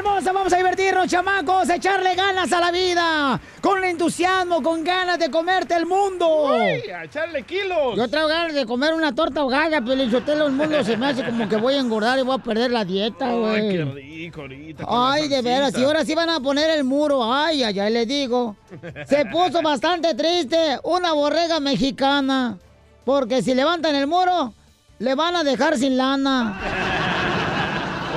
Hermosa. Vamos a divertirnos, chamacos, a echarle ganas a la vida. Con entusiasmo, con ganas de comerte el mundo. ¡Uy! ¡A echarle kilos! Yo traigo ganas de comer una torta ahogada, Pelín Sotelo. El mundo se me hace como que voy a engordar y voy a perder la dieta, güey. Ay, qué rico ahorita. Ay, de veras, y ahora sí van a poner el muro. Ay, ay, ay, les digo. Se puso bastante triste una borrega mexicana. Porque si levantan el muro, le van a dejar sin lana.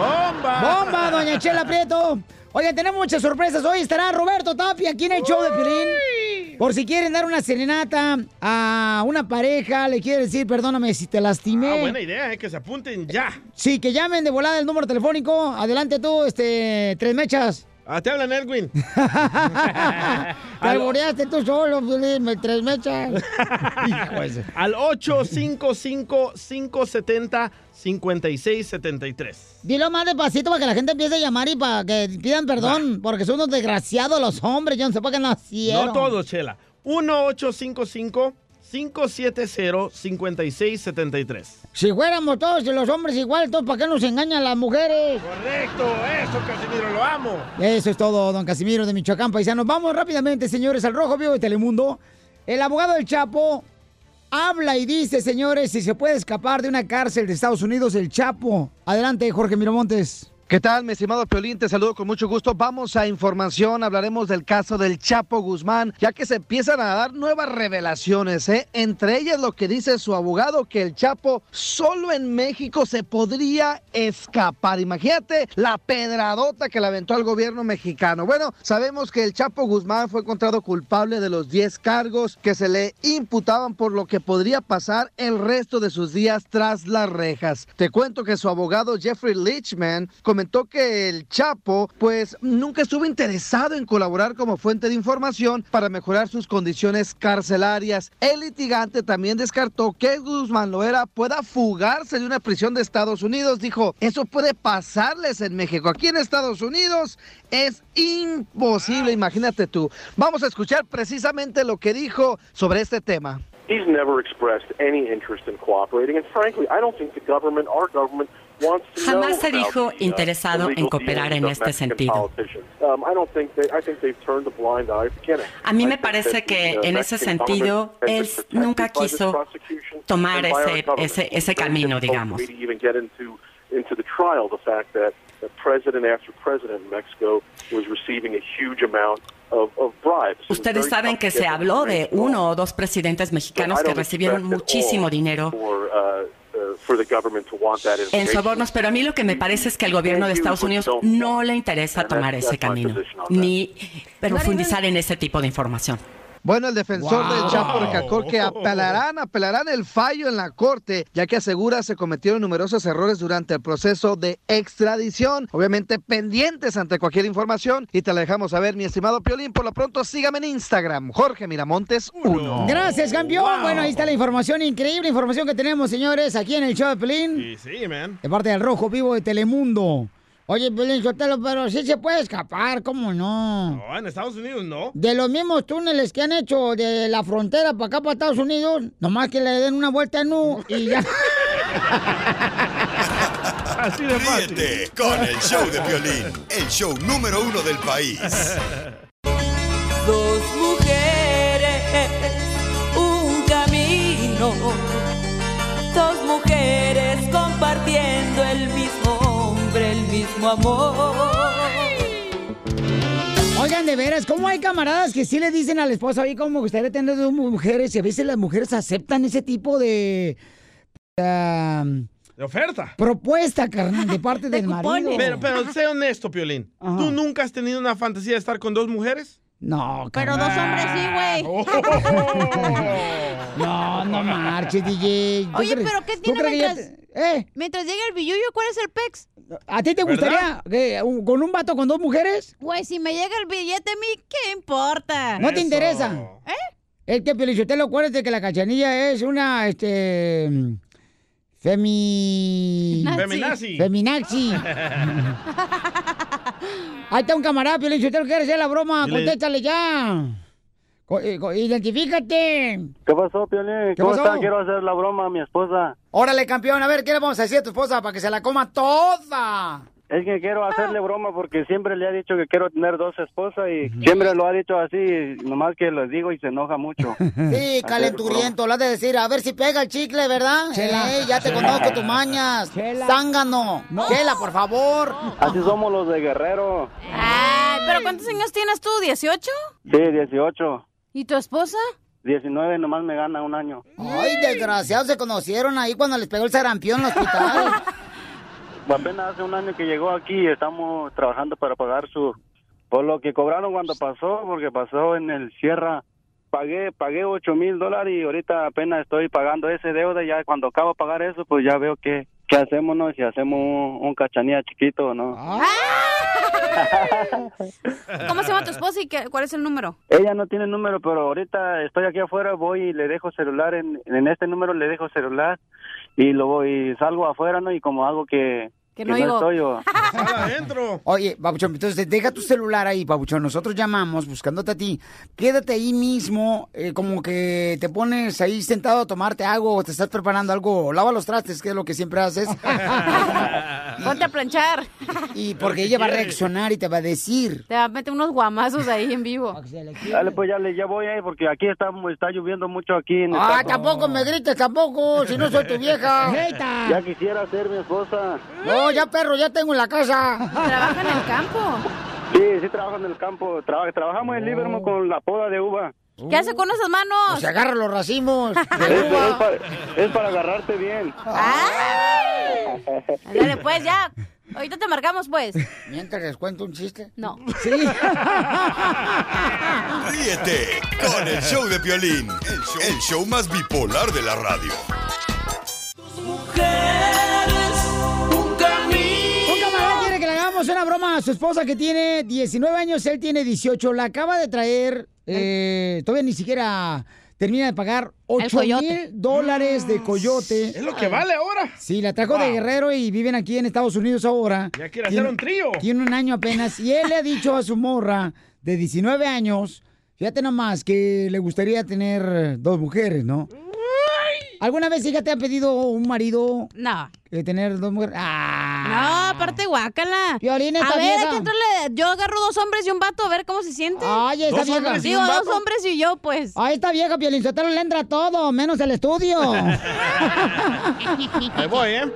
¡Bomba! ¡Bomba, doña Chela Prieto! Oye, tenemos muchas sorpresas. Hoy estará Roberto Tapia aquí en el show de Piolín. Por si quieren dar una serenata a una pareja, le quiere decir, perdóname si te lastimé. Ah, buena idea, ¿eh? que se apunten ya. Sí, que llamen de volada el número telefónico. Adelante tú, este, tres mechas. Ah, te hablan Edwin. Te alboreaste tú solo, Piolín, me- tres mechas. Al 855-570-5673. Dilo más despacito para que la gente empiece a llamar y para que pidan perdón, porque son unos desgraciados los hombres, yo no sé para qué nacieron. No todos, Chela. 1-855-570-5673. Si fuéramos todos los hombres igual, entonces ¿para qué nos engañan las mujeres? Correcto, eso, Casimiro, lo amo. Eso es todo, don Casimiro de Michoacán, paisanos. Vamos rápidamente, señores, al Rojo Vivo de Telemundo. El abogado del Chapo habla y dice, señores, si se puede escapar de una cárcel de Estados Unidos, el Chapo. Adelante, Jorge Miramontes. ¿Qué tal, mi estimado Piolín? Te saludo con mucho gusto. Vamos a información, hablaremos del caso del Chapo Guzmán, ya que se empiezan a dar nuevas revelaciones, ¿eh? Entre ellas lo que dice su abogado, que el Chapo solo en México se podría escapar. Imagínate la pedradota que le aventó al gobierno mexicano. Bueno, sabemos que el Chapo Guzmán fue encontrado culpable de los 10 cargos que se le imputaban por lo que podría pasar el resto de sus días tras las rejas. Te cuento que su abogado Jeffrey Lichman comentó que el Chapo pues nunca estuvo interesado en colaborar como fuente de información para mejorar sus condiciones carcelarias. El litigante también descartó que Guzmán Loera pueda fugarse de una prisión de Estados Unidos. Dijo, eso puede pasarles en México. Aquí en Estados Unidos es imposible, imagínate tú. Vamos a escuchar precisamente lo que dijo sobre este tema. He's never expressed any interest in cooperating, and frankly, I don't think the government, our government, Jamás se dijo uh, interesado en cooperar en este sentido. Um, a mí me parece que uh, en ese sentido él nunca quiso tomar ese, ese, ese camino, digamos. Ustedes saben que se habló de uno o dos presidentes mexicanos que recibieron muchísimo dinero en sobornos, pero a mí lo que me parece es que el gobierno de Estados Unidos no le interesa tomar ese camino, ni profundizar en ese tipo de información. Bueno, el defensor Wow. del Chapo recalcó que apelarán, apelarán el fallo en la corte, ya que asegura se cometieron numerosos errores durante el proceso de extradición. Obviamente pendientes ante cualquier información y te la dejamos saber, mi estimado Piolín. Por lo pronto, sígame en Instagram, Jorge Miramontes 1. Gracias, campeón. Bueno, ahí está la información, increíble información que tenemos, señores, aquí en el show de Pelín. Sí, sí, man. De parte del Rojo Vivo de Telemundo. Oye, Pelín Sotelo, pero sí se puede escapar, ¿cómo no? No, en Estados Unidos no. De los mismos túneles que han hecho de la frontera para acá, para Estados Unidos, nomás que le den una vuelta en U y ya. Así de fácil. Ríete con el show de violín, el show número uno del país. Dos mujeres, un camino. Dos mujeres compartiendo el el mismo amor. Oigan, de veras, ¿cómo hay camaradas que sí le dicen a la esposa, oye, cómo me gustaría tener dos mujeres? Y a veces las mujeres aceptan ese tipo de... ah, De oferta. propuesta, carnal, de parte del marido. Pero, pero sé honesto, Piolín. Ajá. ¿Tú nunca has tenido una fantasía de estar con dos mujeres? No, Pero dos hombres sí, güey. No, no marches, DJ. ¿Tú Oye, pero ¿qué tiene ya mientras, te- ¿Eh? mientras llega el billuyo? ¿Cuál es el pex? ¿A ti te gustaría que, un- con un vato con dos mujeres? Güey, si me llega el billete a mí, ¿qué importa? ¿No te interesa? ¿Eh? Es que Pelichotelo, acuérdate que la cachanilla es una, este... Femi... Feminazi. Feminazi. Ahí está un camarada, Pelichotelo, quiere hacer la broma, contéstale ya. Co- eh, identifícate. ¿Qué pasó, Piolín? ¿Qué ¿Cómo pasó? está? Quiero hacer la broma a mi esposa. Órale, campeón, a ver, ¿qué le vamos a decir a tu esposa para que se la coma toda? Es que quiero hacerle broma porque siempre le ha dicho que quiero tener dos esposas y siempre lo ha dicho así, nomás que les digo y se enoja mucho. Sí, calenturiento, lo has de decir, a ver si pega el chicle, ¿verdad? Chela. Ya te conozco tus mañas. Zángano. Chela, por favor. Así somos los de Guerrero. Ay, pero ¿cuántos años tienes tú? ¿18? Sí, 18. ¿Y tu esposa? 19 nomás me gana un año. Ay, desgraciados, se conocieron ahí cuando les pegó el sarampión en el hospital. Apenas hace un año que llegó aquí y estamos trabajando para pagar su... Por lo que cobraron cuando pasó, porque pasó en el Sierra. Pagué, pagué 8 mil dólares y ahorita apenas estoy pagando ese deuda. Ya cuando acabo de pagar eso, pues ya veo que... ¿Qué hacemos, no? Si hacemos un, un cachanilla chiquito, ¿no? ¿Cómo se llama tu esposa y qué- cuál es el número? Ella no tiene número, pero ahorita estoy aquí afuera, voy y le dejo celular, en, en este número le dejo celular y lo voy, salgo afuera, ¿no? Y como algo que, Que que no oigo. estoy o- adentro. Oye, Pabuchón, entonces deja tu celular ahí, Pabuchón. Nosotros llamamos buscándote a ti. Quédate ahí mismo, eh, como que te pones ahí sentado a tomarte algo o te estás preparando algo. Lava los trastes, que es lo que siempre haces. Ponte a planchar. Y porque ella va a reaccionar y te va a decir. Te va a meter unos guamazos ahí en vivo. Dale, pues ya, le, ya voy ahí porque aquí está, está lloviendo mucho aquí. En Ah, tampoco me grites, tampoco, si no soy tu vieja. Ya quisiera ser mi esposa. No, ya perro, ya tengo en la casa. Trabaja en el campo. Sí, sí trabajo en el campo. Traba- trabajamos en Livermore con la poda de uva. ¿Qué hace con esas manos? Se agarra los racimos. Es, es para, es para agarrarte bien. Dale, pues, ya. Ahorita te marcamos, pues. Mientras les cuento un chiste. No. Sí. Ríete con el show de Piolín, el show, el show más bipolar de la radio. Un una broma a su esposa que tiene 19 años, él tiene 18. La acaba de traer, eh, todavía ni siquiera termina de pagar 8 coyote. mil dólares de coyote. Es lo que vale ahora. Sí, la trajo de. Guerrero y viven aquí en Estados Unidos ahora. Ya quiere Tiene- hacer un trío. Tiene un año apenas y él le ha dicho a su morra de 19 años, fíjate nomás, que le gustaría tener dos mujeres, ¿no? ¿Alguna vez hija te ha pedido un marido? No. eh, tener dos mujeres. ¡Ah! No, aparte guácala. Violín, a esta ver, vieja. hay que entrarle. Yo agarro dos hombres y un vato a ver cómo se siente. Ay, esta ¿Dos vieja. hombres y dos hombres y yo, pues. A esta vieja Piolinsotelo le entra todo, menos el estudio. Ahí voy, ¿eh?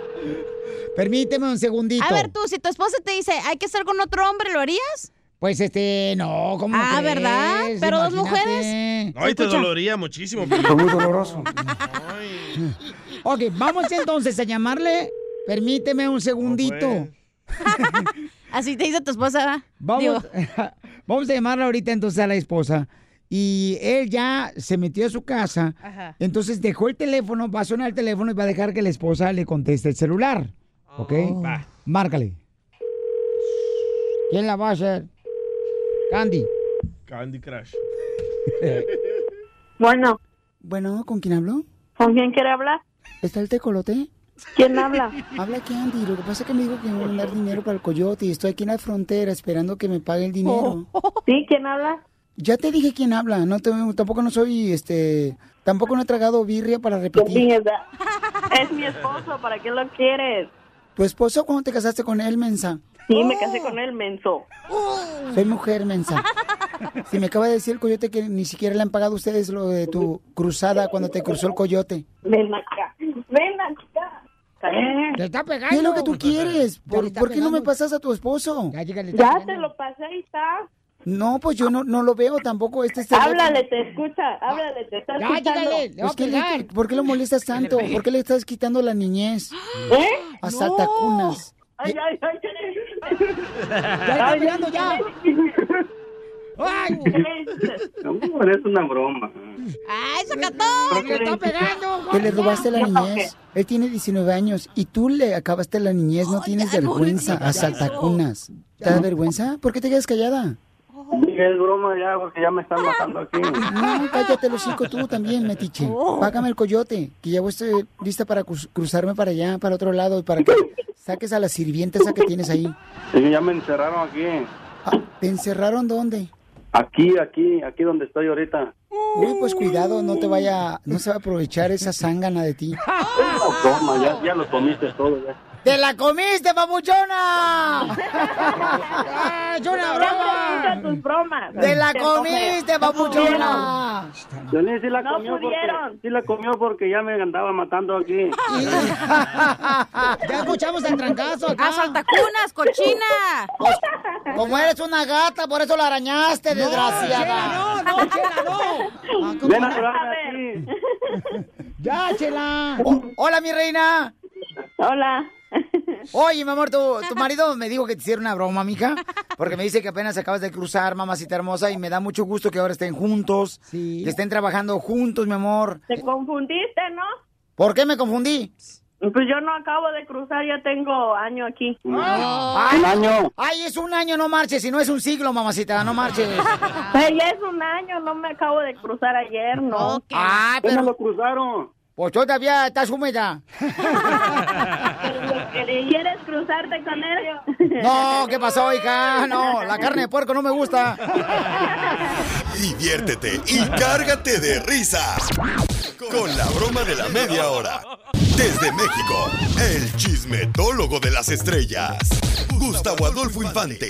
Permíteme un segundito. A ver, tú, si tu esposa te dice, hay que estar con otro hombre, ¿lo harías? Pues este, no, ¿cómo Ah, crees? ¿verdad? Pero dos mujeres. No, y te Escucha. doloría muchísimo. Fue muy doloroso. Ok, vamos entonces a llamarle. Permíteme un segundito. Así te dice tu esposa. ¿verdad? Vamos, Digo, vamos a llamarle ahorita entonces a la esposa. Y él ya se metió a su casa. Ajá. Entonces dejó el teléfono, va a sonar el teléfono y va a dejar que la esposa le conteste el celular. ¿Ok? Va. Márcale. ¿Quién la va a hacer? Candy. Candy Crush. Bueno, Bueno, ¿con quién hablo? ¿con quién quiere hablar? ¿Está el tecolote? ¿Quién habla? Habla Candy. Lo que pasa es que me dijo que me iba a dar dinero para el coyote y estoy aquí en la frontera esperando que me pague el dinero. ¿Sí? ¿Quién habla? Ya te dije quién habla. No te, tampoco no soy, este, tampoco no he tragado birria para ¿Quién repetir. es, es mi esposo, ¿para qué lo quieres? ¿Tu esposo cuándo te casaste con él, mensa? Sí, me casé con él, menso. Soy mujer, mensa. Si me acaba de decir el coyote que ni siquiera le han pagado a ustedes lo de tu cruzada cuando te cruzó el coyote. Ven acá, ven acá. ¡Te está pegando! ¿Qué es lo que tú quieres? ¿Por, por qué no me pasas a tu esposo? Ya, Ya te lo pasé y está. No, pues yo no, no lo veo tampoco. Este es. Háblale, te escucha, háblale, te está Ya, escuchando. llégale, le voy a pegar. ¿Por qué lo molestas tanto? ¿Por qué le estás quitando la niñez? ¿Eh? A saltacunas. Ay, ay, ay. Ya está pegando, ya. ¡Ay! No, es una broma. ¡Ay, sacatón! ¡Le está pegando! Que le robaste la niñez. Él tiene 19 años y tú le acabaste la niñez. No tienes vergüenza. A saltacunas. ¿Te da vergüenza? ¿Por qué te quedas callada? Dije, es broma ya, porque ya me están matando aquí. No, cállate los cinco tú también, metiche. Págame el coyote, que ya estoy lista para cruz- cruzarme para allá, para otro lado, para que saques a la sirvienta esa que tienes ahí. Sí, ya me encerraron aquí. ¿Te encerraron dónde? Aquí, aquí, aquí donde estoy ahorita. Uy, pues cuidado, no te vaya, no se va a aprovechar esa zángana de ti. No, toma, ya, ya lo comiste todo. Ya. ¡Te la comiste, papuchona! ¡Ah, ¡Es una broma! tus bromas. ¡Te la Te comiste, papuchona! Violín sí la No comió porque, pudieron. sí la comió porque ya me andaba matando aquí. Ya escuchamos el trancazo acá. ¡A saltacunas, cochina! Pues, como eres una gata, por eso la arañaste, desgraciada. no, no, Chela, no. Ven a curarme aquí. Ya, Chela. O- hola, mi reina. Hola. Oye, mi amor, tu, tu marido me dijo que te hiciera una broma, mija, porque me dice que apenas acabas de cruzar, mamacita hermosa, y me da mucho gusto que ahora estén juntos, que estén trabajando juntos, mi amor. Te confundiste, ¿no? ¿Por qué me confundí? Pues yo no acabo de cruzar, ya tengo año aquí. Ay, Un año. Ay, es un año, no marches, si no es un siglo, mamacita, no marches. Pero ya es un año, no me acabo de cruzar ayer, ¿no? Ah, ¿Cómo pero lo cruzaron? Pues todavía estás húmeda. ¿Quieres cruzarte con él? No, ¿qué pasó, hija? No, la carne de puerco no me gusta. Diviértete y cárgate de risas con la broma de la media hora. Desde México, el chismetólogo de las estrellas, Gustavo Adolfo Infante.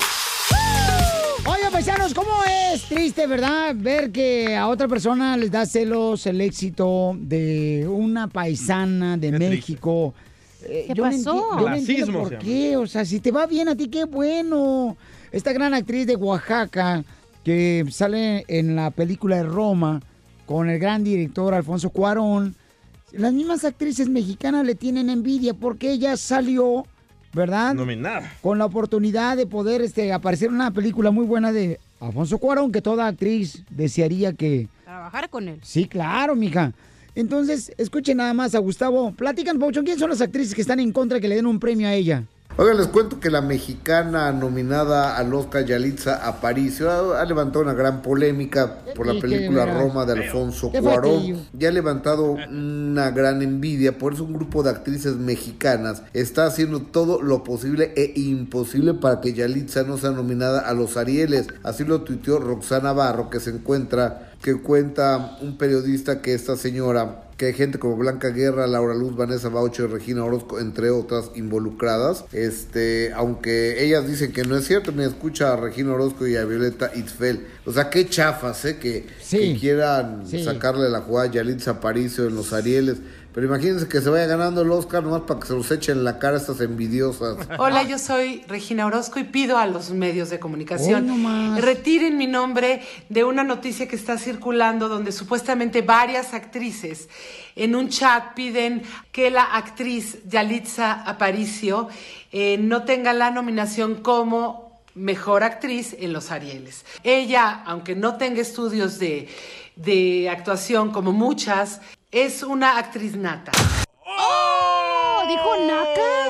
Paisanos, ¿cómo es triste, verdad? Ver que a otra persona les da celos el éxito de una paisana de México. Eh, ¿Qué yo no pasó? yo no por qué. O sea, si te va bien a ti, qué bueno. Esta gran actriz de Oaxaca que sale en la película de Roma con el gran director Alfonso Cuarón. Las mismas actrices mexicanas le tienen envidia porque ella salió, ¿verdad? Nominada. con la oportunidad de poder este, aparecer en una película muy buena de Alfonso Cuarón, que toda actriz desearía que... Trabajar con él. Sí, claro, mija. Entonces, escuchen nada más a Gustavo. Platican, Pauchón, ¿quién son las actrices que están en contra de que le den un premio a ella? Oigan, les cuento que la mexicana nominada al Oscar Yalitza Aparicio ha, ha levantado una gran polémica por la ¿Y película? Roma de Alfonso Cuarón. Ya ha levantado una gran envidia, por eso un grupo de actrices mexicanas está haciendo todo lo posible e imposible para que Yalitza no sea nominada a los Arieles. Así lo tuiteó Roxana Barro, que se encuentra, que cuenta un periodista que esta señora que hay gente como Blanca Guerra, Laura Luz, Vanessa Baucho y Regina Orozco, entre otras, involucradas. Este, aunque ellas dicen que no es cierto, me escucha a Regina Orozco y a Violeta Itzfel. O sea, qué chafas, ¿eh? Que, que quieran sí. sacarle la jugada a Yalitza Aparicio en los Arieles. Pero imagínense que se vaya ganando el Oscar nomás para que se los echen en la cara estas envidiosas. Hola, yo soy Regina Orozco y pido a los medios de comunicación Hoy nomás. retiren mi nombre de una noticia que está circulando donde supuestamente varias actrices en un chat piden que la actriz Yalitza Aparicio eh, no tenga la nominación como mejor actriz en los Arieles. Ella, aunque no tenga estudios de, de actuación como muchas, es una actriz nata. ¡Oh! ¿Dijo Naka?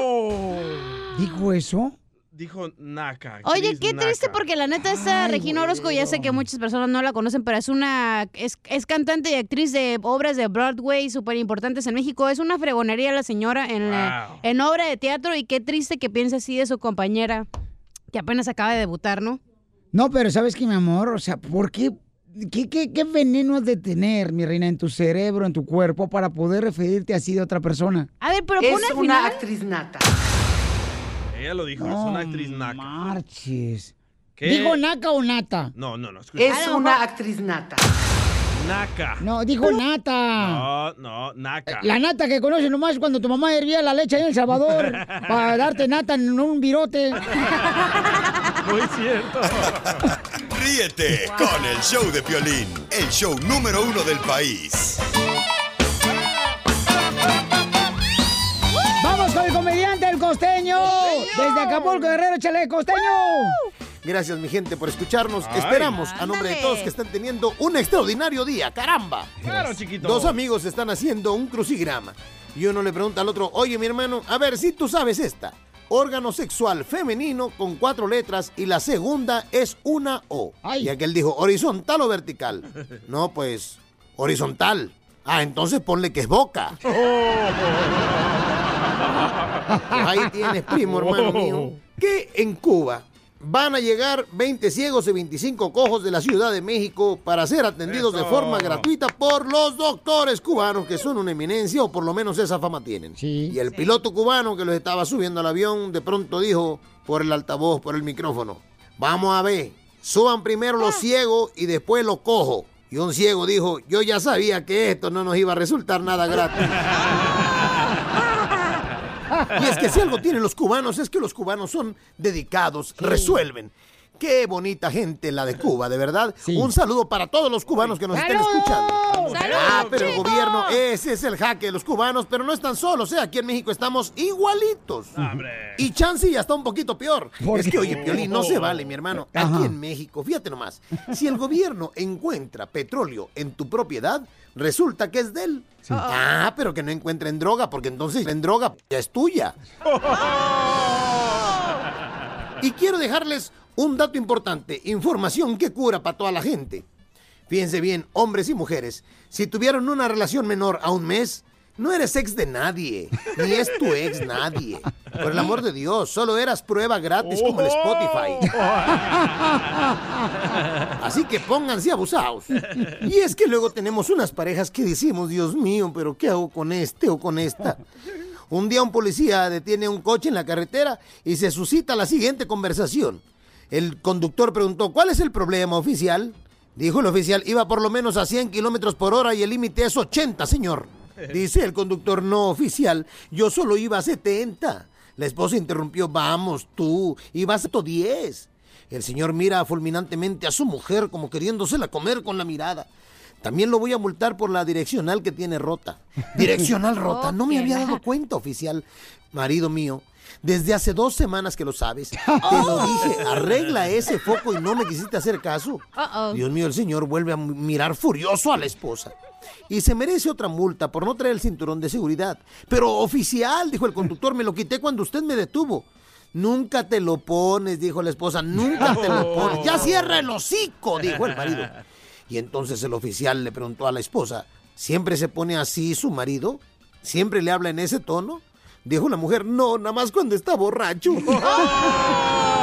¿Dijo eso? Dijo Naka. Oye, qué naca. triste porque la neta esta Regina Orozco, ya sé que muchas personas no la conocen, pero es una es, es cantante y actriz de obras de Broadway súper importantes en México. Es una fregonería la señora en, la- en obra de teatro y qué triste que piense así de su compañera que apenas acaba de debutar, ¿no? No, pero ¿sabes qué, mi amor? O sea, ¿por qué? ¿Qué, qué, qué veneno has de tener, mi reina, en tu cerebro, en tu cuerpo, para poder referirte así de otra persona? A ver, pero es pone al una actriz nata. Ella lo dijo, es una actriz naca. Marches. ¿Qué? ¿Dijo naca o nata? No, no, no. escucha. Es una actriz nata. Naca. No, dijo nata. No, no, naca. La nata que conoces nomás cuando tu mamá hervía la leche ahí en El Salvador para darte nata en un virote. Muy cierto. Ríete con el show de Piolín, el show número uno del país. El Costeño. Desde Acapulco, Guerrero, échale, Costeño. Gracias, mi gente, por escucharnos. Ay. Esperamos, a nombre de todos, que están teniendo un extraordinario día. ¡Caramba! Claro, chiquito. Dos amigos están haciendo un crucigrama. Y uno le pregunta al otro, oye, mi hermano, a ver si tú sabes esta. órgano sexual femenino con cuatro letras y la segunda es una O. Y aquel dijo, ¿horizontal o vertical? No, pues, horizontal. Ah, entonces ponle que es boca. Ahí tienes, primo, hermano mío. Que en Cuba van a llegar 20 ciegos y 25 cojos de la Ciudad de México para ser atendidos de forma gratuita por los doctores cubanos, que son una eminencia, o por lo menos esa fama tienen. Y el piloto cubano que los estaba subiendo al avión, de pronto dijo por el altavoz, por el micrófono, vamos a ver, suban primero los ciegos y después los cojos. Y un ciego dijo, yo ya sabía que esto no nos iba a resultar nada gratis. Y es que si algo tienen los cubanos es que los cubanos son dedicados, resuelven. Qué bonita gente la de Cuba, de verdad. Un saludo para todos los cubanos que nos estén ¡Saludos! escuchando. ¡Saludos, Ah, pero el gobierno, ese es el jaque de los cubanos, pero no están solos, ¿eh? Aquí en México estamos igualitos. Y Chansey ya está un poquito peor. ¿Por Es qué? que, oye, Piolín, no se vale, mi hermano. Aquí en México, fíjate nomás, si el gobierno encuentra petróleo en tu propiedad, resulta que es de él. Ah, pero que no encuentren droga, porque entonces en droga ya es tuya. Y quiero dejarles un dato importante, información que cura para toda la gente. Fíjense bien, hombres y mujeres, si tuvieron una relación menor a un mes, no eres ex de nadie, ni es tu ex nadie. Por el amor de Dios, solo eras prueba gratis como el Spotify. Así que pónganse abusados. Y es que luego tenemos unas parejas que decimos, Dios mío, pero ¿qué hago con este o con esta? Un día un policía detiene un coche en la carretera y se suscita la siguiente conversación. El conductor preguntó, ¿cuál es el problema oficial? Dijo el oficial, iba por lo menos a 100 kilómetros por hora y el límite es 80, señor. Dice el conductor, no oficial, yo solo iba a 70. La esposa interrumpió, vamos tú, ibas a 110. El señor mira fulminantemente a su mujer como queriéndosela comer con la mirada. También lo voy a multar por la direccional que tiene rota. Direccional rota, no me había dado cuenta, oficial. Marido mío, desde hace dos semanas que lo sabes. Te lo dije, arregla ese foco y no me quisiste hacer caso. Dios mío, el señor vuelve a mirar furioso a la esposa. Y se merece otra multa por no traer el cinturón de seguridad. Pero oficial, dijo el conductor, me lo quité cuando usted me detuvo. Nunca te lo pones, dijo la esposa, nunca te lo pones. Ya cierra el hocico, dijo el marido. Y entonces el oficial le preguntó a la esposa, ¿siempre se pone así su marido? ¿Siempre le habla en ese tono? Dijo la mujer, no, nada más cuando está borracho.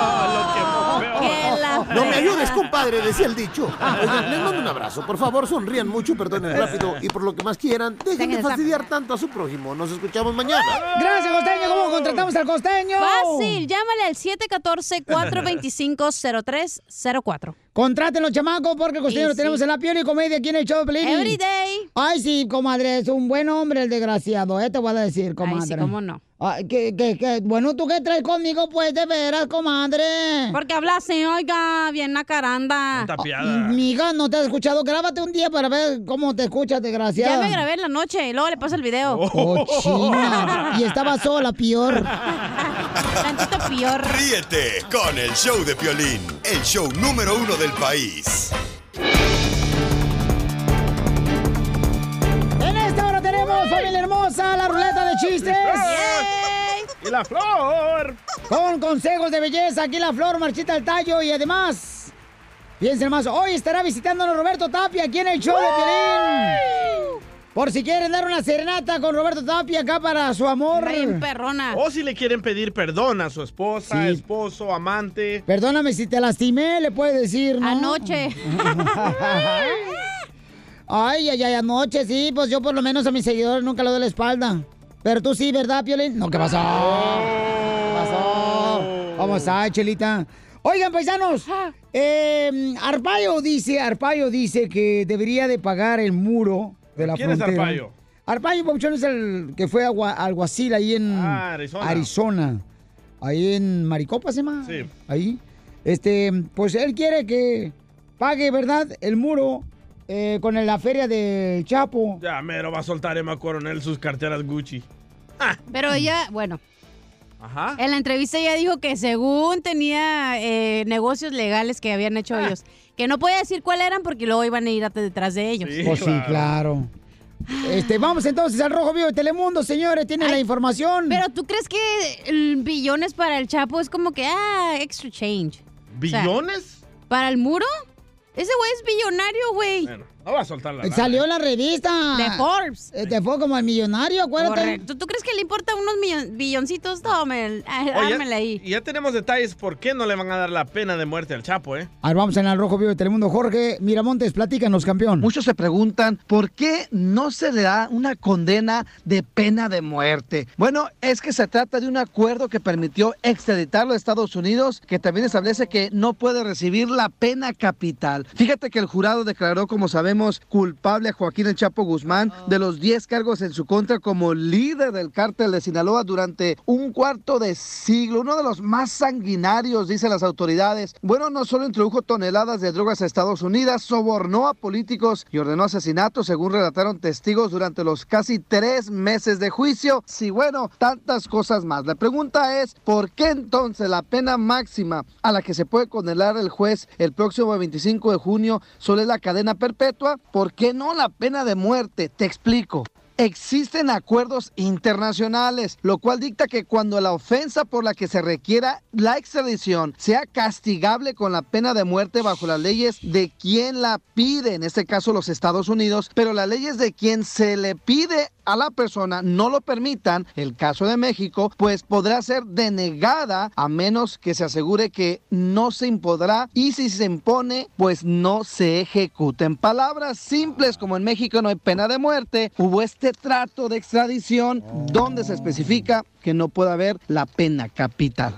No me ayudes, compadre, decía el dicho. Oigan, les mando un abrazo. Por favor, sonrían mucho, perdonen rápido y por lo que más quieran, dejen de fastidiar tanto a su prójimo. Nos escuchamos mañana. Gracias, costeño. ¿Cómo contratamos al costeño? Fácil, llámale al 714-425-0304. Contrátenlo, chamacos, porque costeño Sí, lo tenemos sí. en la piel y comedia aquí en el show de Pelín. Every day. Ay, sí, comadre, es un buen hombre el desgraciado, eh, te voy a decir, comadre. sí, cómo no. Ay, ¿qué, qué, qué? Bueno, ¿tú qué traes conmigo, pues, de veras, comadre? Porque habla así, oiga, bien la caranda. Miga, no te has escuchado. Grábate un día para ver cómo te escuchas, desgraciada. Ya me grabé en la noche y luego le paso el video. Oh, china. Y estaba sola, peor. Tantito peor. Ríete con el show de Piolín, el show número uno del país. En esta hora tenemos, familia hermosa, la ruleta de chistes. ¡Y la flor! Con consejos de belleza, aquí la flor marchita el tallo y además, piensen más, hoy estará visitándonos Roberto Tapia aquí en el show de Piolín. Por si quieren dar una serenata con Roberto Tapia acá para su amor. perrona. O si le quieren pedir perdón a su esposa, Sí. esposo, amante. Perdóname si te lastimé, le puede decir, ¿no? Anoche. Ay, ay, ay, anoche sí, pues yo por lo menos a mis seguidores nunca le doy la espalda. Pero tú sí, ¿verdad, Piolín? No, ¿qué pasó? ¿Qué pasó? ¿Cómo está, Chelita? Oigan, paisanos, eh, Arpaio dice, Arpaio dice que debería de pagar el muro de la ¿Quién es. Arpaio? Arpaio Pabuchón es el que fue agua- alguacil ahí en Ah, Arizona. Arizona. Ahí en Maricopa se llama. Sí. Ahí. Este, pues él quiere que pague, ¿verdad? El muro eh, con la feria del Chapo. Ya mero va a soltar Emma Coronel sus carteras Gucci. Pero ella, bueno, Ajá. en la entrevista ella dijo que según tenía eh, negocios legales que habían hecho Ah. ellos, que no podía decir cuál eran porque luego iban a ir detrás de ellos. pues sí, claro. Este, vamos entonces al Rojo Vivo de Telemundo, señores, tienen la información. Pero ¿tú crees que el billones para el Chapo es como que, ah, extra change? O sea, ¿Billones? ¿Para el muro? Ese güey es billonario, güey. Bueno, no va a soltar la Salió en la revista. De Forbes. Eh, Te fue como el millonario, acuérdate. Correcto. ¿Tú crees que le importa unos millon- billoncitos? Tome, Oye, ármela ahí. Y ya tenemos detalles por qué no le van a dar la pena de muerte al Chapo, ¿eh? A ver, vamos en el Rojo Vivo de Telemundo. Jorge Miramontes, platícanos, campeón. Muchos se preguntan por qué no se le da una condena de pena de muerte. Bueno, es que se trata de un acuerdo que permitió extraditarlo a Estados Unidos, que también establece que no puede recibir la pena capital. Fíjate que el jurado declaró, como sabemos, culpable a Joaquín El Chapo Guzmán de los 10 cargos en su contra como líder del cártel de Sinaloa durante un cuarto de siglo, uno de los más sanguinarios, dicen las autoridades. Bueno, no solo introdujo toneladas de drogas a Estados Unidos, sobornó a políticos y ordenó asesinatos, según relataron testigos durante los casi tres meses de juicio. Sí, bueno, tantas cosas más. La pregunta es, ¿por qué entonces la pena máxima a la que se puede condenar el juez el próximo 25 de junio solo es la cadena perpetua? ¿Por qué no la pena de muerte? Te explico. Existen acuerdos internacionales, lo cual dicta que cuando la ofensa por la que se requiera la extradición sea castigable con la pena de muerte bajo las leyes de quien la pide, en este caso los Estados Unidos, pero las leyes de quien se le pide a la persona no lo permitan, el caso de México, pues podrá ser denegada a menos que se asegure que no se impondrá y si se impone, pues no se ejecuta. En palabras simples, como en México no hay pena de muerte, hubo este trato de extradición donde se especifica que no puede haber la pena capital.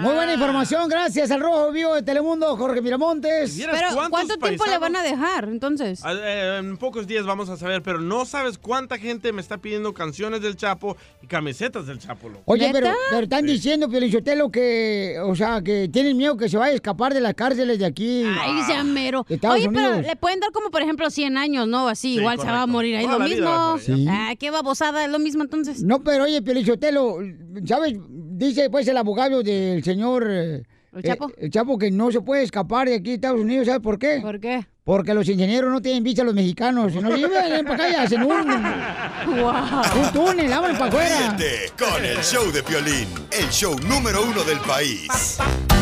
Muy buena información, gracias al Rojo Vivo de Telemundo, Jorge Miramontes. ¿Vieras Pero, ¿cuánto tiempo le van a dejar, entonces? Ah, eh, En pocos días vamos a saber, pero no sabes cuánta gente me está pidiendo canciones del Chapo y camisetas del Chapo. loco. Oye, pero, pero están diciendo, Piolichotelo, que, o sea, que tienen miedo que se vaya a escapar de las cárceles de aquí. Ay, sea mero. de Estados Oye, pero le pueden dar como, por ejemplo, 100 años, ¿no? Así, igual se va a morir ahí. Toda lo mismo. morir. Sí. Ah, qué babosada, es lo mismo entonces. No, pero oye, Piolichotelo, ¿sabes? Dice pues el abogado del señor... eh, ¿El Chapo? eh, el Chapo que no se puede escapar de aquí de Estados Unidos, ¿sabes por qué? ¿Por qué? Porque los ingenieros no tienen visa a los mexicanos. Si no llevan para acá y hacen un, un túnel, vámonos para afuera. Con el show de Piolín, el show número uno del país. ¿Cómo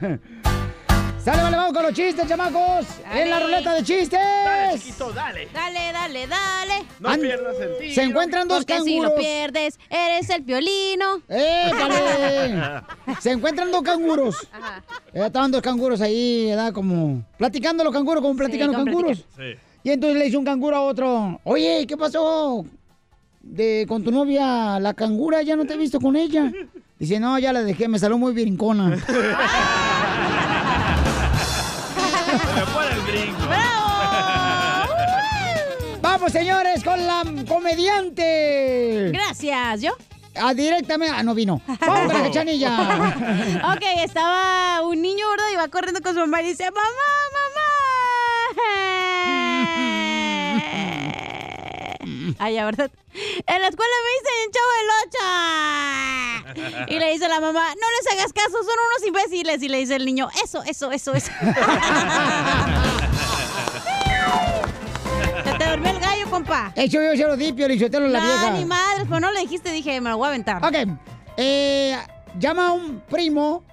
Sale, vale, vamos con los chistes, chamacos. En la ruleta de chistes. Dale, chiquito, dale. Dale, dale, dale. No pierdas el tiro. Se encuentran dos Porque canguros. si lo pierdes, eres el violino. ¡Épale! Se encuentran dos canguros. Eh, estaban dos canguros ahí, ¿verdad? Como platicando los canguros, como platican Sí, los canguros. Sí. Y entonces le dice un canguro a otro, oye, ¿qué pasó de, con tu novia, la cangura? Ya no te he visto con ella. Dice, no, ya la dejé, me salió muy brincona. Se me fue el brinco. Vamos, señores, con la comediante. Gracias, ¿yo? Ah, directamente. Ah, no vino. Vamos con la cachanilla. ok, estaba un niño gordo y va corriendo con su mamá y dice, mamá, mamá. Ya, ¿verdad? En la escuela me dicen chavo del 8. Y le dice la mamá, no les hagas caso, son unos imbéciles. Y le dice el niño, eso, eso, eso, eso. Te durmió el gallo, compa. Eso yo se lo di, Piolichotelo, la no, vieja. ni madre, pues no le dijiste, dije, me lo voy a aventar. Ok. Eh, llama a un primo.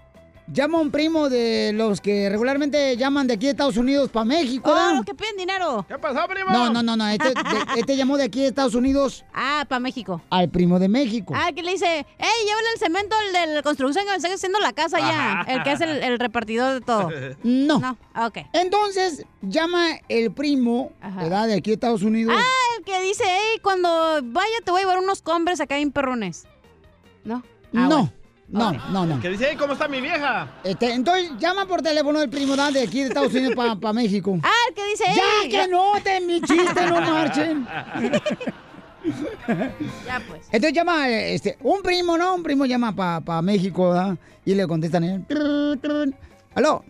Llama a un primo de los que regularmente llaman de aquí de Estados Unidos para México. Oh, que piden dinero. ¿Qué pasó, primo? No, no, no, no. Este, de- este llamó de aquí de Estados Unidos Ah, para México. al primo de México. Ah, que le dice, hey, llévale el cemento al de la construcción que me está haciendo la casa ya. El que es el, el repartidor de todo. No. No, ah, ok. Entonces, llama el primo, ¿verdad? De aquí de Estados Unidos. Ah, el que dice, hey, cuando vaya te voy a llevar unos combres acá en perrones. ¿No? Ah, no, bueno. No, Ok. no, no. Que dice, "Hey, ¿cómo está mi vieja? Este, entonces, llama por teléfono el primo ¿verdad? de aquí de Estados Unidos para México. Ah, el que dice, Ya que noten mi chiste, no marchen. Ya pues. Entonces llama, eh, este, un primo, ¿no? Un primo llama para México, ¿verdad? Y le contestan, eh, trrr, trrr. aló,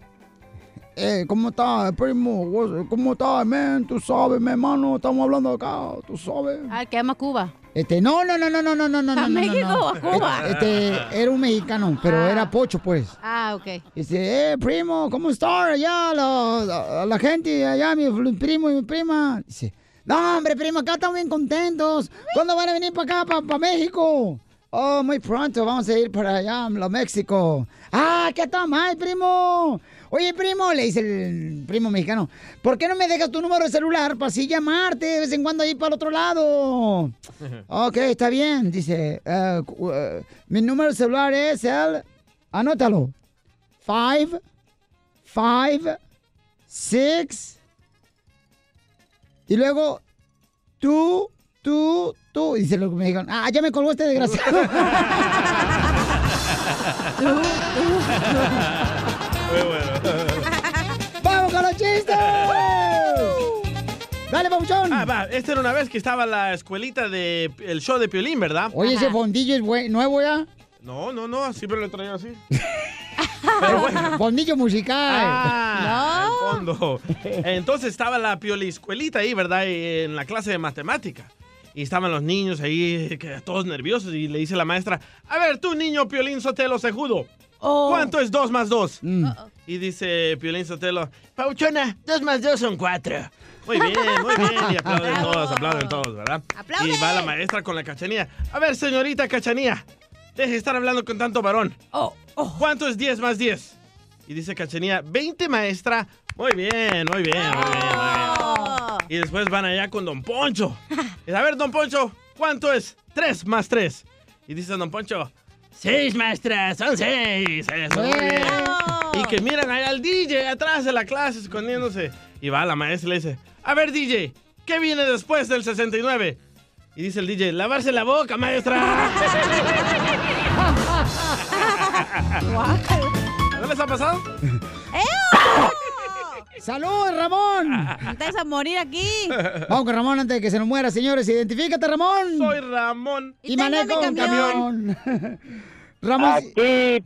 eh, ¿cómo está, primo? ¿Cómo está, men? Tú sabes, mi hermano, estamos hablando acá, tú sabes. Ah, que llama Cuba. Este, no, no, no, no, no, no, no, no, ¿A no, no, México no. o a Cuba? Este, era un mexicano, pero Ah. era pocho, pues. Ah, ok. Dice, eh, primo, ¿cómo está allá la, la, la gente allá, mi primo y mi prima? Dice, no, hombre, primo, acá estamos bien contentos. ¿Cuándo van a venir para acá, para México? Oh, muy pronto, vamos a ir para allá, a México. Ah, ¿qué tal, mal, primo? Oye, primo, le dice el primo mexicano, ¿por qué no me dejas tu número de celular para así llamarte de vez en cuando ahí para el otro lado? Ok, está bien, dice, eh, eh, mi número de celular es el, anótalo, five, five, six, y luego, tú, tú, tú, dice lo que me dijeron, ah, ya me colgó este desgraciado. Muy bueno. ¡Vamos con los chistes! ¡Dale, papuchón! Ah, va. Esta era una vez que estaba la escuelita del el show de Piolín, ¿verdad? Oye, ese fondillo es buen- nuevo ya. No, no, no, siempre lo he traído así. Fondillo musical. Ah, el fondo. Entonces estaba la pioliscuelita ahí, ¿verdad? Y En la clase de matemática. Y estaban los niños ahí, que todos nerviosos, y le dice la maestra, a ver, tú, niño Piolín Sotelo Sejudo, ¿cuánto es 2 más 2? Y dice Piolín Sotelo, Pauchona, 2 más 2 son 4. Muy bien, muy bien. Y aplauden todos, aplauden todos, ¿verdad? Y va la maestra con la cachanía. A ver, señorita cachanía, deje de estar hablando con tanto varón. ¿Cuánto es 10 más 10? Y dice Cachanía, 20 maestra. Muy bien, muy bien, muy bien, muy bien. Y después van allá con Don Poncho. Y, a ver, Don Poncho, ¿cuánto es 3 más 3? Y dice Don Poncho, 6 maestras, son 6. Eso, muy bien. Y que miran allá al DJ atrás de la clase escondiéndose. Y va la maestra y le dice, a ver, DJ, ¿qué viene después del 69? Y dice el DJ, lavarse la boca, maestra. ¿No les ha pasado? ¡Salud, Ramón! Antes a morir aquí. Vamos con Ramón antes de que se nos muera, señores. Identifícate, Ramón. Soy Ramón. Y, manejo un camión. camión. Ramón. Aquí,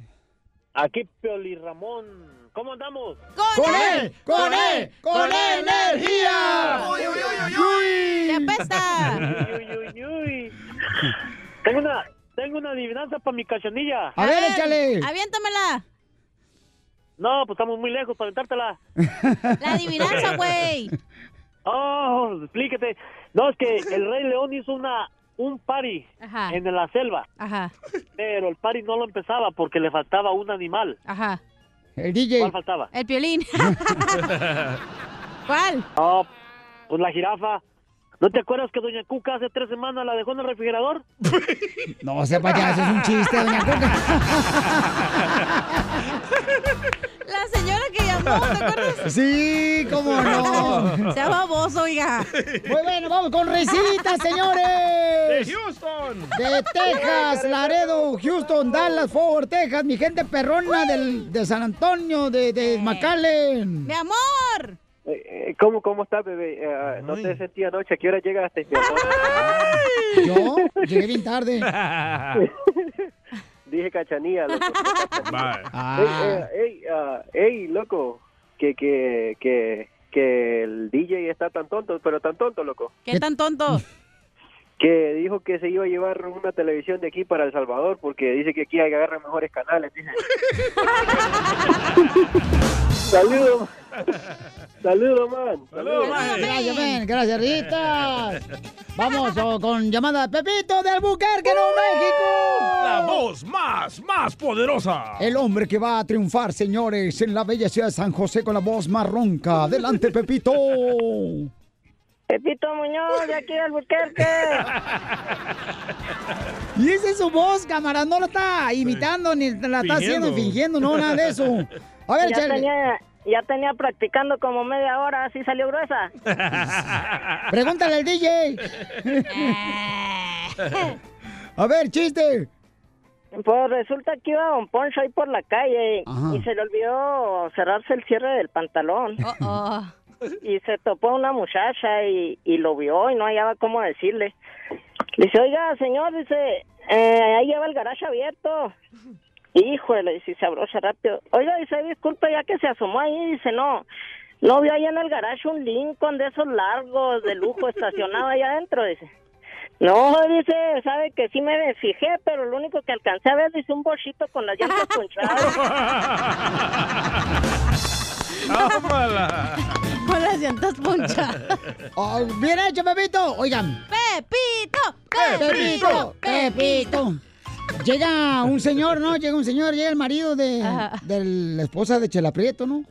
aquí, Pioli Ramón. ¿Cómo andamos? ¡Con él! ¡Con él! ¡Con energía! ¡Uy, uy, uy! ¡Te apesta! Uy, uy, uy. Tengo una, tengo una adivinanza para mi cachanilla. A ver, échale. Aviéntamela. No, pues estamos muy lejos para aventártela. La adivinanza, güey. Oh, explíquete. No, es que el Rey León hizo una un party Ajá. en la selva. Ajá. Pero el party no lo empezaba porque le faltaba un animal. Ajá. El DJ. ¿Cuál faltaba? El piolín. ¿Cuál? Oh, pues la jirafa. ¿No te acuerdas que Doña Cuca hace tres semanas la dejó en el refrigerador? No sea payaso, es un chiste, doña Cuca. La señora que llamó, ¿te acuerdas? Sí, cómo no. Sea baboso, oiga. Muy bueno, vamos con risitas, señores. De Houston. De Texas, Laredo, Houston, Dallas, Fort Texas, mi gente perrona del, de San Antonio, de, de McAllen. ¡Mi amor! Eh, ¿Cómo, cómo estás, bebé? Eh, no te sentí anoche. ¿A qué hora llegaste? Yo llegué bien tarde. Dije cachanía, loco. Ah. Ey, eh, ey, ah, ey, loco, que, que, que, que el DJ está tan tonto, pero tan tonto, loco. ¿Qué tan tonto? Que dijo que se iba a llevar una televisión de aquí para El Salvador porque dice que aquí hay agarra mejores canales. Dice. Saludos. Saludos, man. Gracias, men. Gracias, Rita. Vamos oh, con llamada de Pepito de Albuquerque, Nuevo México. La voz más, más poderosa. El hombre que va a triunfar, señores, en la bella ciudad de San José con la voz más ronca. Adelante, Pepito. Pepito Muñoz, de aquí de Albuquerque. Y esa es su voz, camarada. No la está imitando ni la está haciendo fingiendo, no, nada de eso. A ver, ya chale. tenía, ya tenía practicando como media hora, así salió gruesa. Pregúntale al DJ. A ver, chiste. Pues resulta que iba Don Poncho ahí por la calle Ajá. y se le olvidó cerrarse el cierre del pantalón. Y se topó una muchacha y, y lo vio y no hallaba cómo decirle. Le dice, oiga, señor, dice, eh, ahí lleva el garaje abierto. Híjole, dice, se abrocha rápido. Oiga, dice, disculpe, ya que se asomó ahí, dice, no, no vio ahí en el garaje un Lincoln de esos largos, de lujo, estacionado ahí adentro, dice. No, dice, sabe que sí me fijé, pero lo único que alcancé a ver dice un bochito con las llantas ponchadas. Con las llantas ponchadas. Oh, bien hecho, Pepito. Oigan. Pepito, Pepito, Pepito. Llega un señor, ¿no? Llega un señor, llega el marido de, de la esposa de Chela Prieto, ¿no?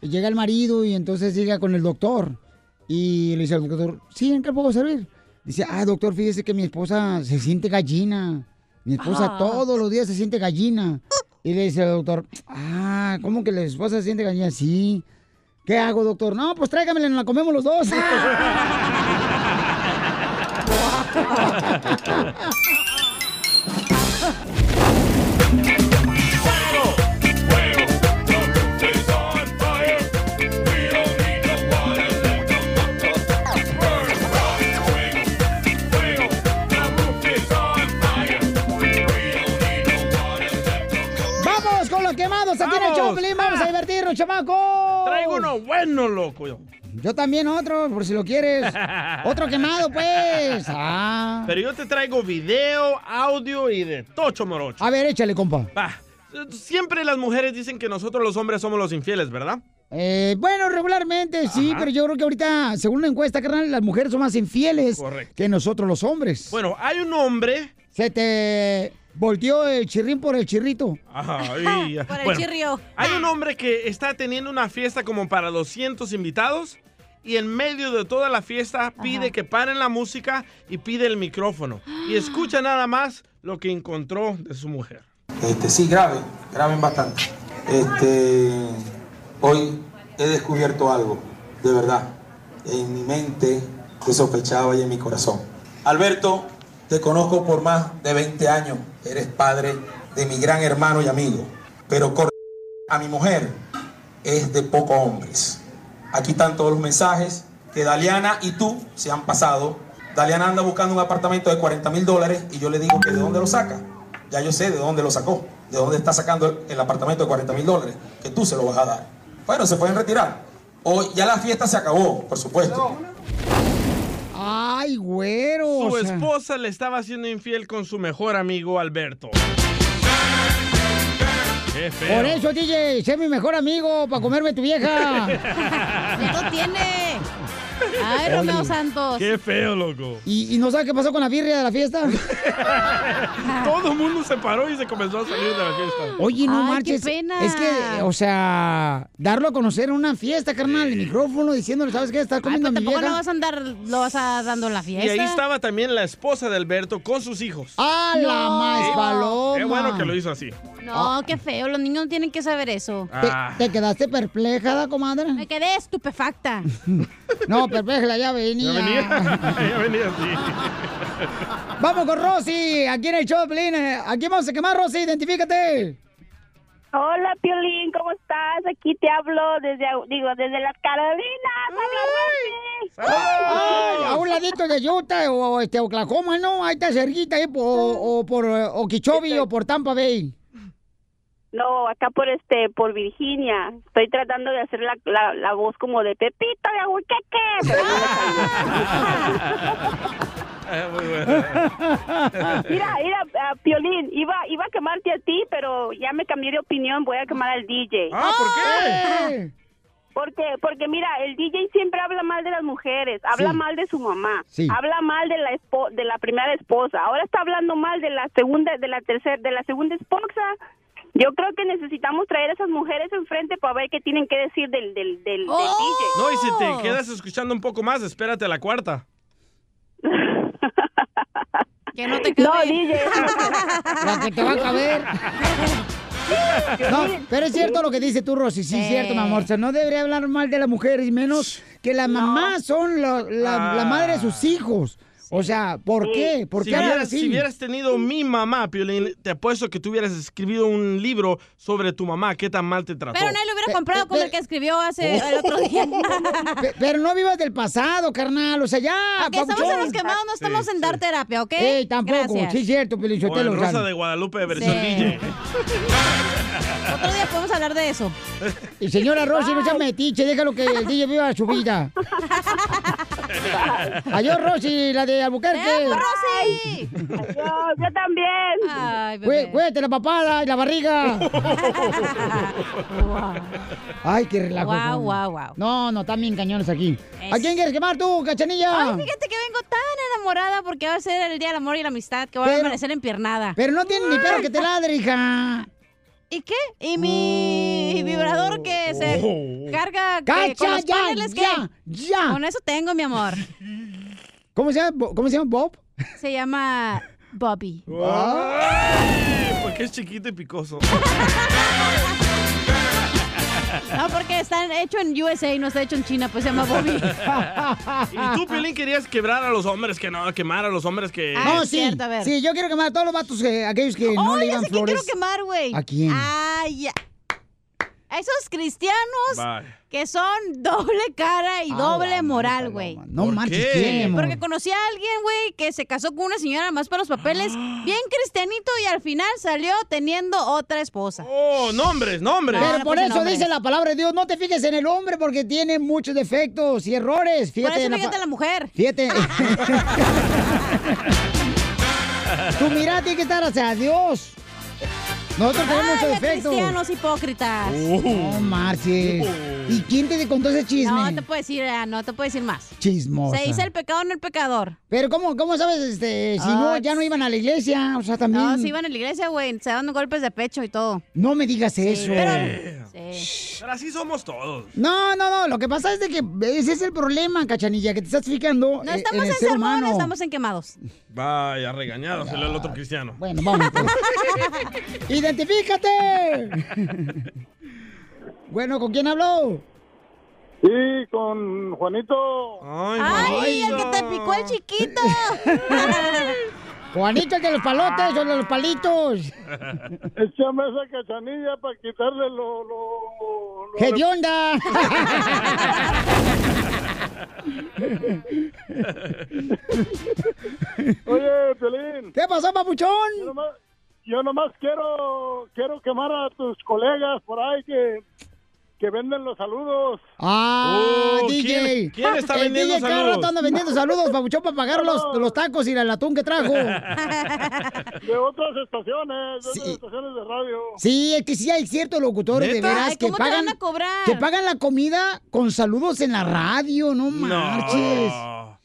Y llega el marido y entonces llega con el doctor. Y le dice al doctor, ¿sí? ¿En qué puedo servir? Dice, ah, doctor, fíjese que mi esposa se siente gallina. Mi esposa Ah. todos los días se siente gallina. Y le dice al doctor, ah, ¿cómo que la esposa se siente gallina? Sí. ¿Qué hago, doctor? No, pues tráigamela, nos la comemos los dos. quemados aquí en el ¡Vamos! Choplin. Vamos a divertirnos, chamaco. Traigo uno bueno, loco. Yo también otro, por si lo quieres. Otro quemado, pues. Ah. Pero yo te traigo video, audio y de tocho morocho. A ver, échale, compa. Va. Siempre las mujeres dicen que nosotros los hombres somos los infieles, ¿verdad? Eh, bueno, regularmente sí, pero yo creo que ahorita, según una encuesta, carnal, las mujeres son más infieles Correcto. que nosotros los hombres. Bueno, hay un hombre. Se te volteó el chirrín por el chirrito. Ay, ya. Por el Bueno, chirrio. Hay un hombre que está teniendo una fiesta como para 200 invitados y en medio de toda la fiesta pide que paren la música y pide el micrófono. Y escucha nada más lo que encontró de su mujer. Este, sí, grave, graben bastante. Este, hoy he descubierto algo, de verdad. En mi mente que sospechaba y en mi corazón. Alberto, te conozco por más de 20 años. Eres padre de mi gran hermano y amigo. Pero a mi mujer es de pocos hombres. Aquí están todos los mensajes que Daliana y tú se han pasado. Daliana anda buscando un apartamento de 40 mil dólares y yo le digo que de dónde lo saca. Ya yo sé de dónde lo sacó, de dónde está sacando el apartamento de 40 mil dólares, que tú se lo vas a dar. Bueno, se pueden retirar. Hoy ya la fiesta se acabó, por supuesto. Ay, güero. Su o sea. esposa le estaba siendo infiel con su mejor amigo Alberto. Qué feo. Por eso, DJ, sé mi mejor amigo para comerme tu vieja. Ya lo tiene. Ay, Romeo Oye. Santos. Qué feo, loco. ¿Y, y no sabes qué pasó con la birria de la fiesta? Todo el mundo se paró y se comenzó a salir de la fiesta. Oye, no Ay, qué marches. pena. Es que, o sea, darlo a conocer en una fiesta, carnal, el micrófono, diciéndole, ¿sabes qué? Estás Ay, comiendo pero a mi tampoco vieja. no vas a andar, lo vas a dando en la fiesta. Y ahí estaba también la esposa de Alberto con sus hijos. ¡Ah, la No. más paloma! Qué bueno que lo hizo así. No, qué feo. Los niños no tienen que saber eso. ¿Te, Ah. te quedaste perpleja, comadre? Me quedé estupefacta. No, perpleja, ya venía. Ya venía, ya venía así. Vamos con Rosy, aquí en el show, de Piolín. Aquí vamos a quemar, Rosy, identifícate. Hola, Piolín, ¿cómo estás? Aquí te hablo desde, digo, desde las Carolinas. Habla Ay, a un ladito de Utah o este, Oklahoma, ¿no? Ahí está cerquita, ahí, po- o, por eh, Okeechobee o por Tampa Bay. No, acá por este, por Virginia. Estoy tratando de hacer la, la, la voz como de Pepito de Aguaqueque. Pero no me salió. Mira, mira, ah, Piolín, iba, iba a quemarte a ti, pero ya me cambié de opinión, voy a quemar al DJ. Ah, ¿por qué? Porque, porque mira, el DJ siempre habla mal de las mujeres, habla Sí. mal de su mamá, Sí. habla mal de la espo- de la primera esposa, ahora está hablando mal de la segunda, de la tercera, de la segunda esposa. Yo creo que necesitamos traer a esas mujeres enfrente para ver qué tienen que decir del, del, del, del DJ. No, y si te quedas escuchando un poco más, espérate a la cuarta. Que no te No, cabe. DJ. La que te va a caber. No, pero es cierto lo que dice tú, Rosy. Sí, es cierto, mi amor. O sea, no debería hablar mal de las mujeres, y menos que las mamás son la, la madre de sus hijos. O sea, ¿por qué? ¿Por si qué hubieras, así? si hubieras tenido mi mamá, Piolín, te apuesto que tú hubieras escribido un libro sobre tu mamá, qué tan mal te trató. Pero nadie lo hubiera comprado como el que escribió hace el otro día. Pe- Pero no vivas del pasado, carnal. O sea, ya. Ok, estamos en los quemados, no estamos en dar terapia, ¿ok? Ey, tampoco. Gracias. Sí, es cierto, o Pelichotelo. el Rosa de Guadalupe versión Sí. DJ. Otro día podemos hablar de eso. Y señora Rosy, no sea metiche, déjalo que el DJ viva su vida. Adiós, Rosy, la de Albuquerque. ¡Eh, Rosy! Adiós, yo también. Ay, Cué- Cuídate la papada y la barriga. Ay, qué relajo. Son. guau, guau. No, no, están bien cañones aquí. Es- ¿A quién quieres quemar tú, cachanilla? Ay, fíjate que vengo tan enamorada porque va a ser el Día del Amor y la Amistad, que voy a Pero- amanecer empiernada. Pero no tiene ni perro que te ladre, hija. ¿Y qué? ¿Y mi vibrador que se Oh. carga que ¡Cacha, con los ya, paneles ya, ya! Con eso tengo, mi amor. ¿Cómo se llama? ¿Cómo se llama? ¿Bob? Se llama Bobby. Ay, Porque es chiquito y picoso. No, porque está hecho en USA y no está hecho en China, pues se llama Bobby. Y tú, Piolín, querías quebrar a los hombres que no, quemar a los hombres que... no, sí. Sí, yo quiero quemar a todos los vatos, que, aquellos que no Oh, le ya iban sé quién flores. quiero quemar, güey. ¿A quién? Ay, ya. A esos cristianos Bye. que son doble cara y doble moral, güey. No marches, ¿quién, mi amor? Porque conocí a alguien, güey, que se casó con una señora más para los papeles, bien cristianito, y al final salió teniendo otra esposa. Oh, nombres, nombres. Pero no por puse eso nombres. dice la palabra de Dios, no te fijes en el hombre porque tiene muchos defectos y errores. Fíjate Por eso en la fíjate en la mujer. Fíjate. tu mirada tiene que estar hacia Dios. Nosotros tenemos Ay, muchos de defectos. cristianos hipócritas. No marches. ¿Y quién te contó ese chisme? No te puedo decir, ah, no te puedo decir más. Chismosa. Se dice el pecado, no el pecador. Pero ¿cómo, cómo sabes este, si no, Ah, ya no iban a la iglesia? O sea, también... No, si iban a la iglesia, güey, se dan golpes de pecho y todo. No me digas eso. pero- Sí. Pero así somos todos. No, no, no. Lo que pasa es de que ese es el problema, cachanilla, que te estás fijando No eh, estamos en en, sermón, humano. estamos en quemados. Vaya, regañado, salió el otro cristiano. Bueno, vamos. pues. ¡Identifícate! bueno, ¿con quién habló? Sí, con Juanito. ¡Ay, el que te picó el chiquito! Juanito, el de los palotes o de los palitos. Échame esa cachanilla para quitarle lo... lo, lo- ¡Hedionda! Oye, Pelín. ¿Qué pasó, papuchón? Yo nomás, yo nomás quiero, quiero quemar a tus colegas por ahí que, que venden los saludos. ¡Ah, Oh, DJ! ¿quién- quién está El vendiendo DJ cada saludos? rato anda vendiendo saludos, papuchón, para pagar los, los tacos y el atún que trajo. De otras estaciones, de otras estaciones de radio. Sí, es que sí hay ciertos locutores de veras Ay, que ¿cómo te pagan, van a cobrar? que pagan la comida con saludos en la radio, no marches.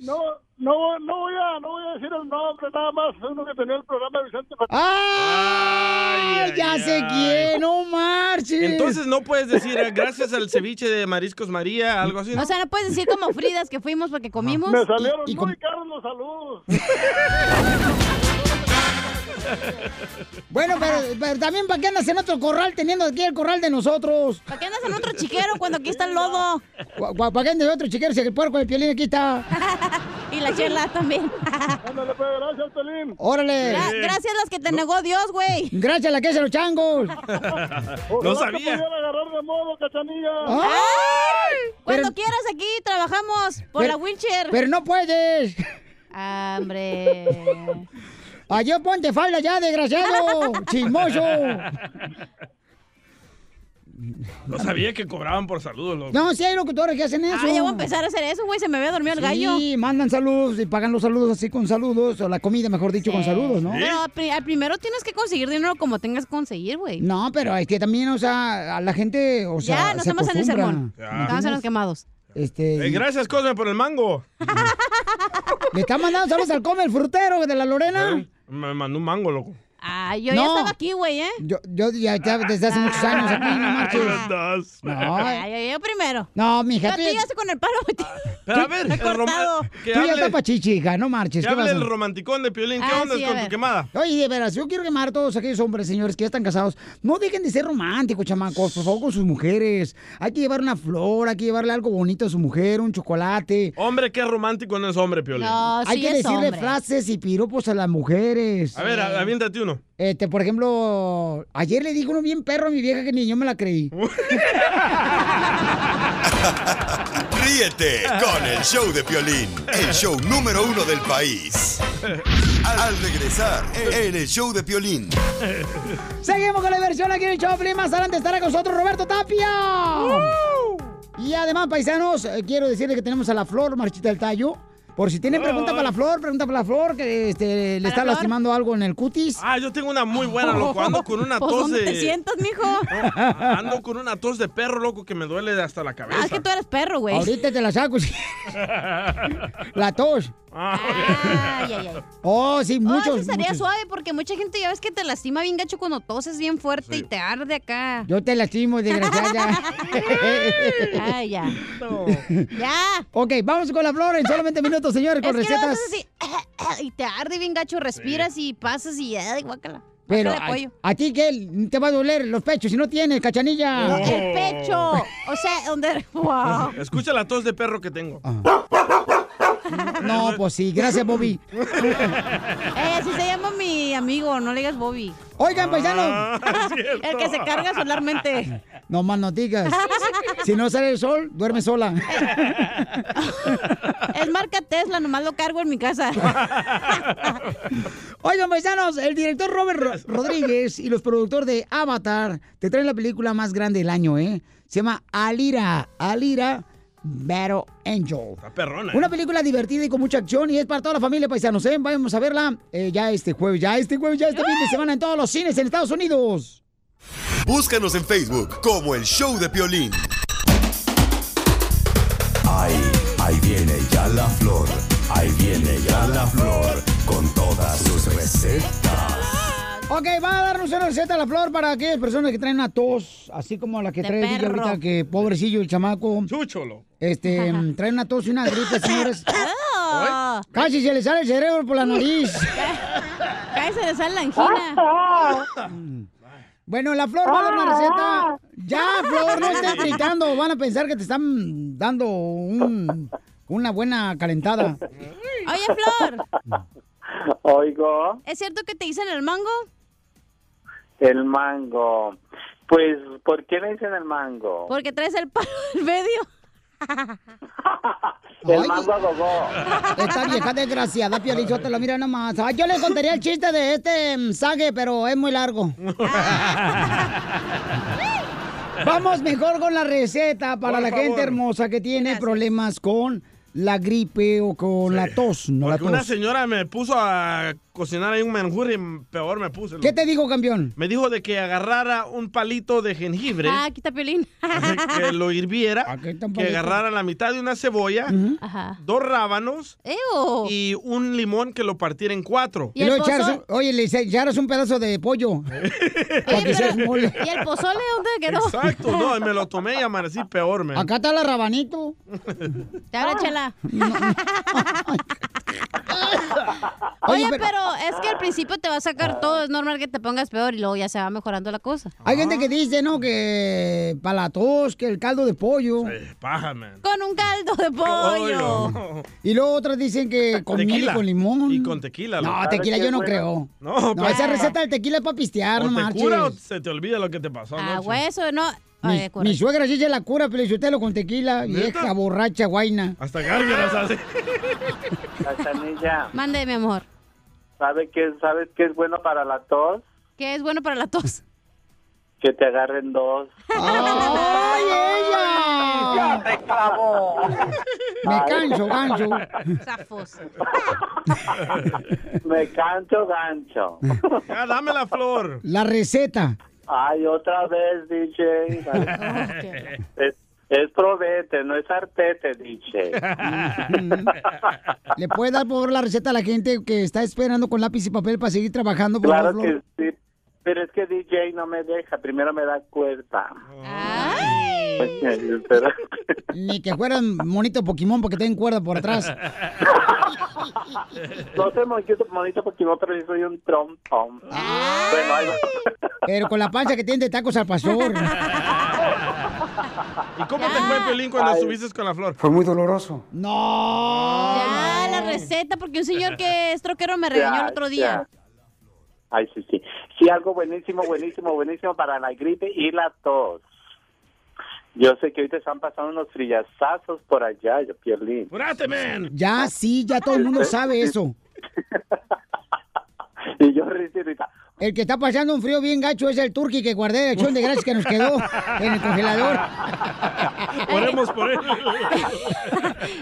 No, no, no voy a, no voy a decir el nombre, nada más uno que tenía el programa de Vicente Fernández. ¡Ay, ya sé quién! ¡No marches! Entonces no puedes decir eh, gracias al ceviche de Mariscos María, algo así. ¿no? O sea, no puedes decir como Fridas que fuimos porque comimos. Me salieron y- y muy caros los saludos. Bueno, pero, pero también ¿para qué andas en otro corral teniendo aquí el corral de nosotros? ¿Para qué andas en otro chiquero cuando aquí está el lodo? ¿Para qué andas en otro chiquero si el puerco de piolín aquí está? Y la chela también. Ándale, pues, gracias, Pelín. ¡Órale! Gra- gracias a las que te negó Dios, güey. Gracias a la que hace los changos. Que pudiera agarrar de modo, cachanilla. Cuando Pero- quieras aquí trabajamos por Pero- la wheelchair. Pero no puedes. Ah, hombre. Adiós, ponte falda ya, desgraciado. Chismoso. No sabía que cobraban por saludos. loco. No, sí hay locutores que hacen eso. Ah, ya voy a empezar a hacer eso, güey. Se me había dormido el gallo. Sí, mandan saludos y pagan los saludos así con saludos, o la comida, mejor dicho, con saludos, ¿no? Pero al pri- al primero tienes que conseguir dinero como tengas que conseguir, güey. No, pero es que también, o sea, a la gente, o sea, ya, no se estamos en el sermón. Ya. Estamos en los quemados. Este, Eh, gracias, Cosme, por el mango. le está mandando saludos al come el frutero de la Lorena. Me mandó un mango, loco. Ah, yo ya estaba aquí, güey, ¿eh? Yo, yo ya, ya desde hace muchos años aquí, no marches. No, Ay, yo primero. no, mija, Ya tú ya, llegaste con el palo metido. Pero a ver, el que tú ya hable, estás pachichi, hija, no marches. que ¿Qué hable pasa? el romanticón de Piolín. ¿Qué Ah, onda sí, con tu quemada? Oye, de veras, yo quiero quemar a todos aquellos hombres, señores, que ya están casados. No dejen de ser románticos, chamacos, por favor, con sus mujeres. Hay que llevar una flor, hay que llevarle algo bonito a su mujer, un chocolate. Hombre, qué romántico no es hombre, Piolín. No, hay sí que es decirle hombre. frases y piropos a las mujeres. A ver, aviéntate uno. Este, por ejemplo, ayer le dijo uno bien perro a mi vieja que ni yo me la creí. Ríete con el show de Piolín, el show número uno del país. Al regresar en el show de Piolín. Seguimos con la diversión aquí en el Choplin. Más adelante estará con nosotros Roberto Tapia. Y además, paisanos, eh, quiero decirles que tenemos a la Flor Marchita del Tallo. Por si tienen pregunta para la flor, pregunta para la flor, que este, le está Flor? lastimando algo en el cutis. Ah, yo tengo una muy buena, loco. Ando con una Pues, tos ¿dónde de... te sientas, mijo? Ando con una tos de perro, loco, que me duele hasta la cabeza. Ah, es que tú eres perro, güey. Ahorita te la saco. la tos. Ay, ay, ay. Oh, sí, Oh, muchos. ese sería muchos. suave porque mucha gente ya ves que te lastima bien gacho cuando toses bien fuerte y te arde acá. Yo te lastimo, desgraciada. Ay, ya. Ya. Ok, vamos con la flor en solamente minutos, señores, con que recetas. así, y te arde bien gacho, respiras y pasas y ay, guácala. Pero a, ti, ¿qué? Te va a doler los pechos si no tienes, cachanilla. El pecho. O sea, donde. Wow. Escucha la tos de perro que tengo. No, pues sí, gracias, Bobby. Eh, así se llama mi amigo, no le digas Bobby. Oigan, paisanos. El que se carga solarmente. No más no digas. Si no sale el sol, duerme sola. Es marca Tesla, nomás lo cargo en mi casa. Oigan, paisanos, el director Robert Ro- Rodríguez y los productores de Avatar te traen la película más grande del año, ¿eh? Se llama Alira. Alira Battle Angel. Perrona. Una película divertida y con mucha acción y es para toda la familia, paisanos, ¿eh? Vamos a verla eh, ya este jueves, ya este jueves, ya este fin de semana en todos los cines en Estados Unidos. Búscanos en Facebook como El Show de Piolín. Ahí, ahí viene ya la flor, ahí viene ya la flor, con todas sus recetas. Ok, va a darnos una receta a la flor para aquellas personas que traen una tos, así como la que De trae el ahorita, que pobrecillo el chamaco. Chúcholo. Este, mm, trae una tos y una gripe, señores. Ah. Casi se le sale el cerebro por la nariz. Casi se le sale la angina. Bueno, la Flor va a dar una receta. Ya, Flor, no estés gritando. Van a pensar que te están dando un- una buena calentada. Oye, Flor, Oigo, ¿es cierto que te dicen el mango? el mango. Pues, ¿por qué me dicen el mango? Porque traes el palo del medio. El mango a gogó. Esta vieja desgraciada, Piolichotelo, mira nomás. Ay, yo le contaría el chiste de este mm, sague, pero es muy largo. Vamos mejor con la receta para Por la favor. gente hermosa que tiene problemas con la gripe o con la tos. No la Porque una señora me puso a cocinar ahí un menjurri y peor me puse. ¿Qué te digo, campeón? Me dijo de que agarrara un palito de jengibre, Ah, quita piolín. que lo hirviera, que palito. agarrara la mitad de una cebolla, Ajá. dos rábanos y un limón que lo partiera en cuatro. Y, luego echaras un- oye, le echaras un pedazo de pollo. que se mole. ¿Y el pozole dónde quedó? Exacto, no, y me lo tomé y amanecí peor, man. Acá está la rabanito. Te habla, chela. Oye, Oye, pero- pero... es que al principio te va a sacar todo, es normal que te pongas peor y luego ya se va mejorando la cosa. Hay gente que dice, ¿no? Que para la tos, que el caldo de pollo. Paja, man. Con un caldo de pollo. Y luego otros dicen que con miel y Tequila. con limón. Y con tequila. No, tequila yo no creo. No, No, esa receta del tequila es para pistear, o no te marches. cura o se te olvida lo que te pasó Ah, hueso, no. Mi, Ay, correcto. mi suegra sí se la cura, pero con tequila. Vieja borracha, guaina. Hasta gárgaras hace. Cachanilla, Mande, mi amor. ¿sabe qué, ¿sabes qué es bueno para la tos? ¿Qué es bueno para la tos? Que te agarren dos. ¡Ay, ella! ¡Ya te clavó! Me canso, ganso. Zafos. Me cancho gancho. Ya, dame la flor. La receta. Ay, otra vez, DJ. Es, es probete, no es artete, DJ. ¿Le puede dar por favor la receta a la gente que está esperando con lápiz y papel para seguir trabajando? Por Claro favor? que sí. Pero es que DJ no me deja, primero me da cuerda. Pero- Ni que fueran monito Pokémon porque tienen cuerda por atrás. no soy monito, monito Pokémon, pero sí soy un trompón. Bueno, ahí va. Pero con la pancha que tiene de tacos al pastor. ¿Y cómo te fue, Pelín, cuando estuviste con la flor? Fue muy doloroso. No. Ya, la receta, porque un señor que es troquero me regañó el otro día. Ya. Ay, sí, sí. Sí, algo buenísimo, buenísimo, buenísimo para la gripe y la tos. Yo sé que ahorita están pasando unos frillazazos por allá, yo Pierlín. ¡Curate, man! Ya, sí, ya todo el mundo sabe eso. Y yo ahorita, El que está pasando un frío bien gacho es el turqui que guardé de acción de gracias que nos quedó en el congelador. Oremos por él.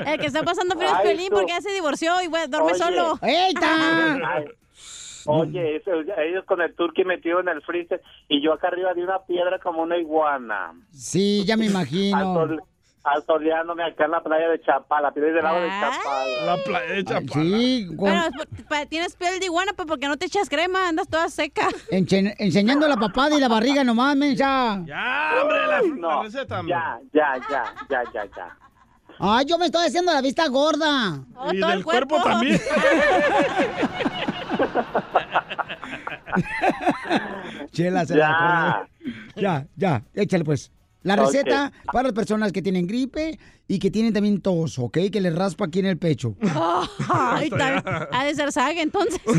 El que está pasando frío es tú. porque ya se divorció y duerme Oye. solo. Ay, Oye, eso, ellos con el turqui metido en el freezer y yo acá arriba de una piedra como una iguana. Sí, ya me imagino. Asoleándome acá en la playa de Chapala, piedra del lado de Chapala. La playa de Chapala. Sí, con- Pero tienes piel de iguana, pues porque no te echas crema, andas toda seca. enche- enseñando la papada y la barriga nomás, mensa. Ya, hombre, la, la No, receta, hombre. Ya, ya, ya, ya, ya, ya. Ay, yo me estoy haciendo la vista gorda. Oh, Y del cuerpo, también. Chela, se Ya. la. Ya, ya, échale pues. La receta para las personas que tienen gripe y que tienen también tos, ¿ok? Que les raspa aquí en el pecho. Ay, está- ha de ser saga entonces.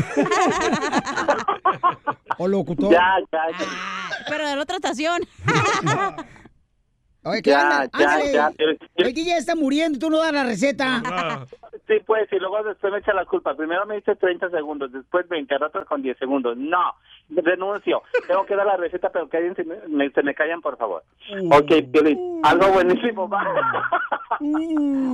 O locutor. Ya, ya, ya. Pero de la otra estación. Oye, ¿qué Ya, ya, Ándale. ya. El DJ está muriendo y tú no das la receta. Sí, pues, y luego después me echa la culpa. Primero me dice 30 segundos, después 20, al otro con 10 segundos. No, renuncio. Tengo que dar la receta, pero que alguien se me, me- se me callan, por favor. Ok, Piolín, algo buenísimo, va.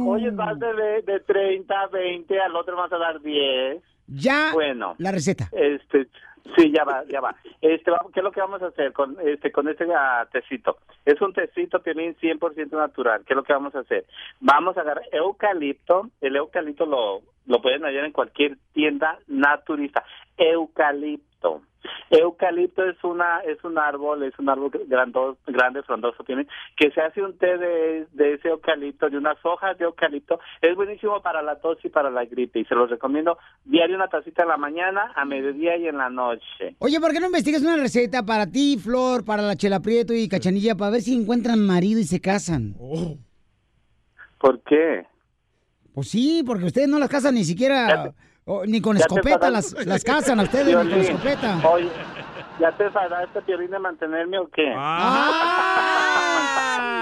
Oye, vas de, de 30 a 20, al otro vas a dar 10. Ya. Bueno. La receta. Este, sí, ya va, ya va. Este, ¿qué es lo que vamos a hacer con este con este ah, tecito? Es un tecito Piolín 100% natural. ¿Qué es lo que vamos a hacer? Vamos a agarrar eucalipto. El eucalipto lo lo pueden hallar en cualquier tienda naturista. Eucalipto. Eucalipto es una es un árbol, es un árbol grando- grande, frondoso, tiene que se hace un té de, de ese eucalipto, de unas hojas de eucalipto. Es buenísimo para la tos y para la gripe y se los recomiendo diario una tacita en la mañana, a mediodía y en la noche. Oye, ¿por qué no investigas una receta para ti, Flor, para la Chela Prieto y Cachanilla, para ver si encuentran marido y se casan? ¿Por qué? Pues sí, porque ustedes no las casan ni siquiera, ni con escopeta las, las casan a ustedes, ni con escopeta. Oye, ¿ya te enfadaste, Piolín, de mantenerme o qué? Ah.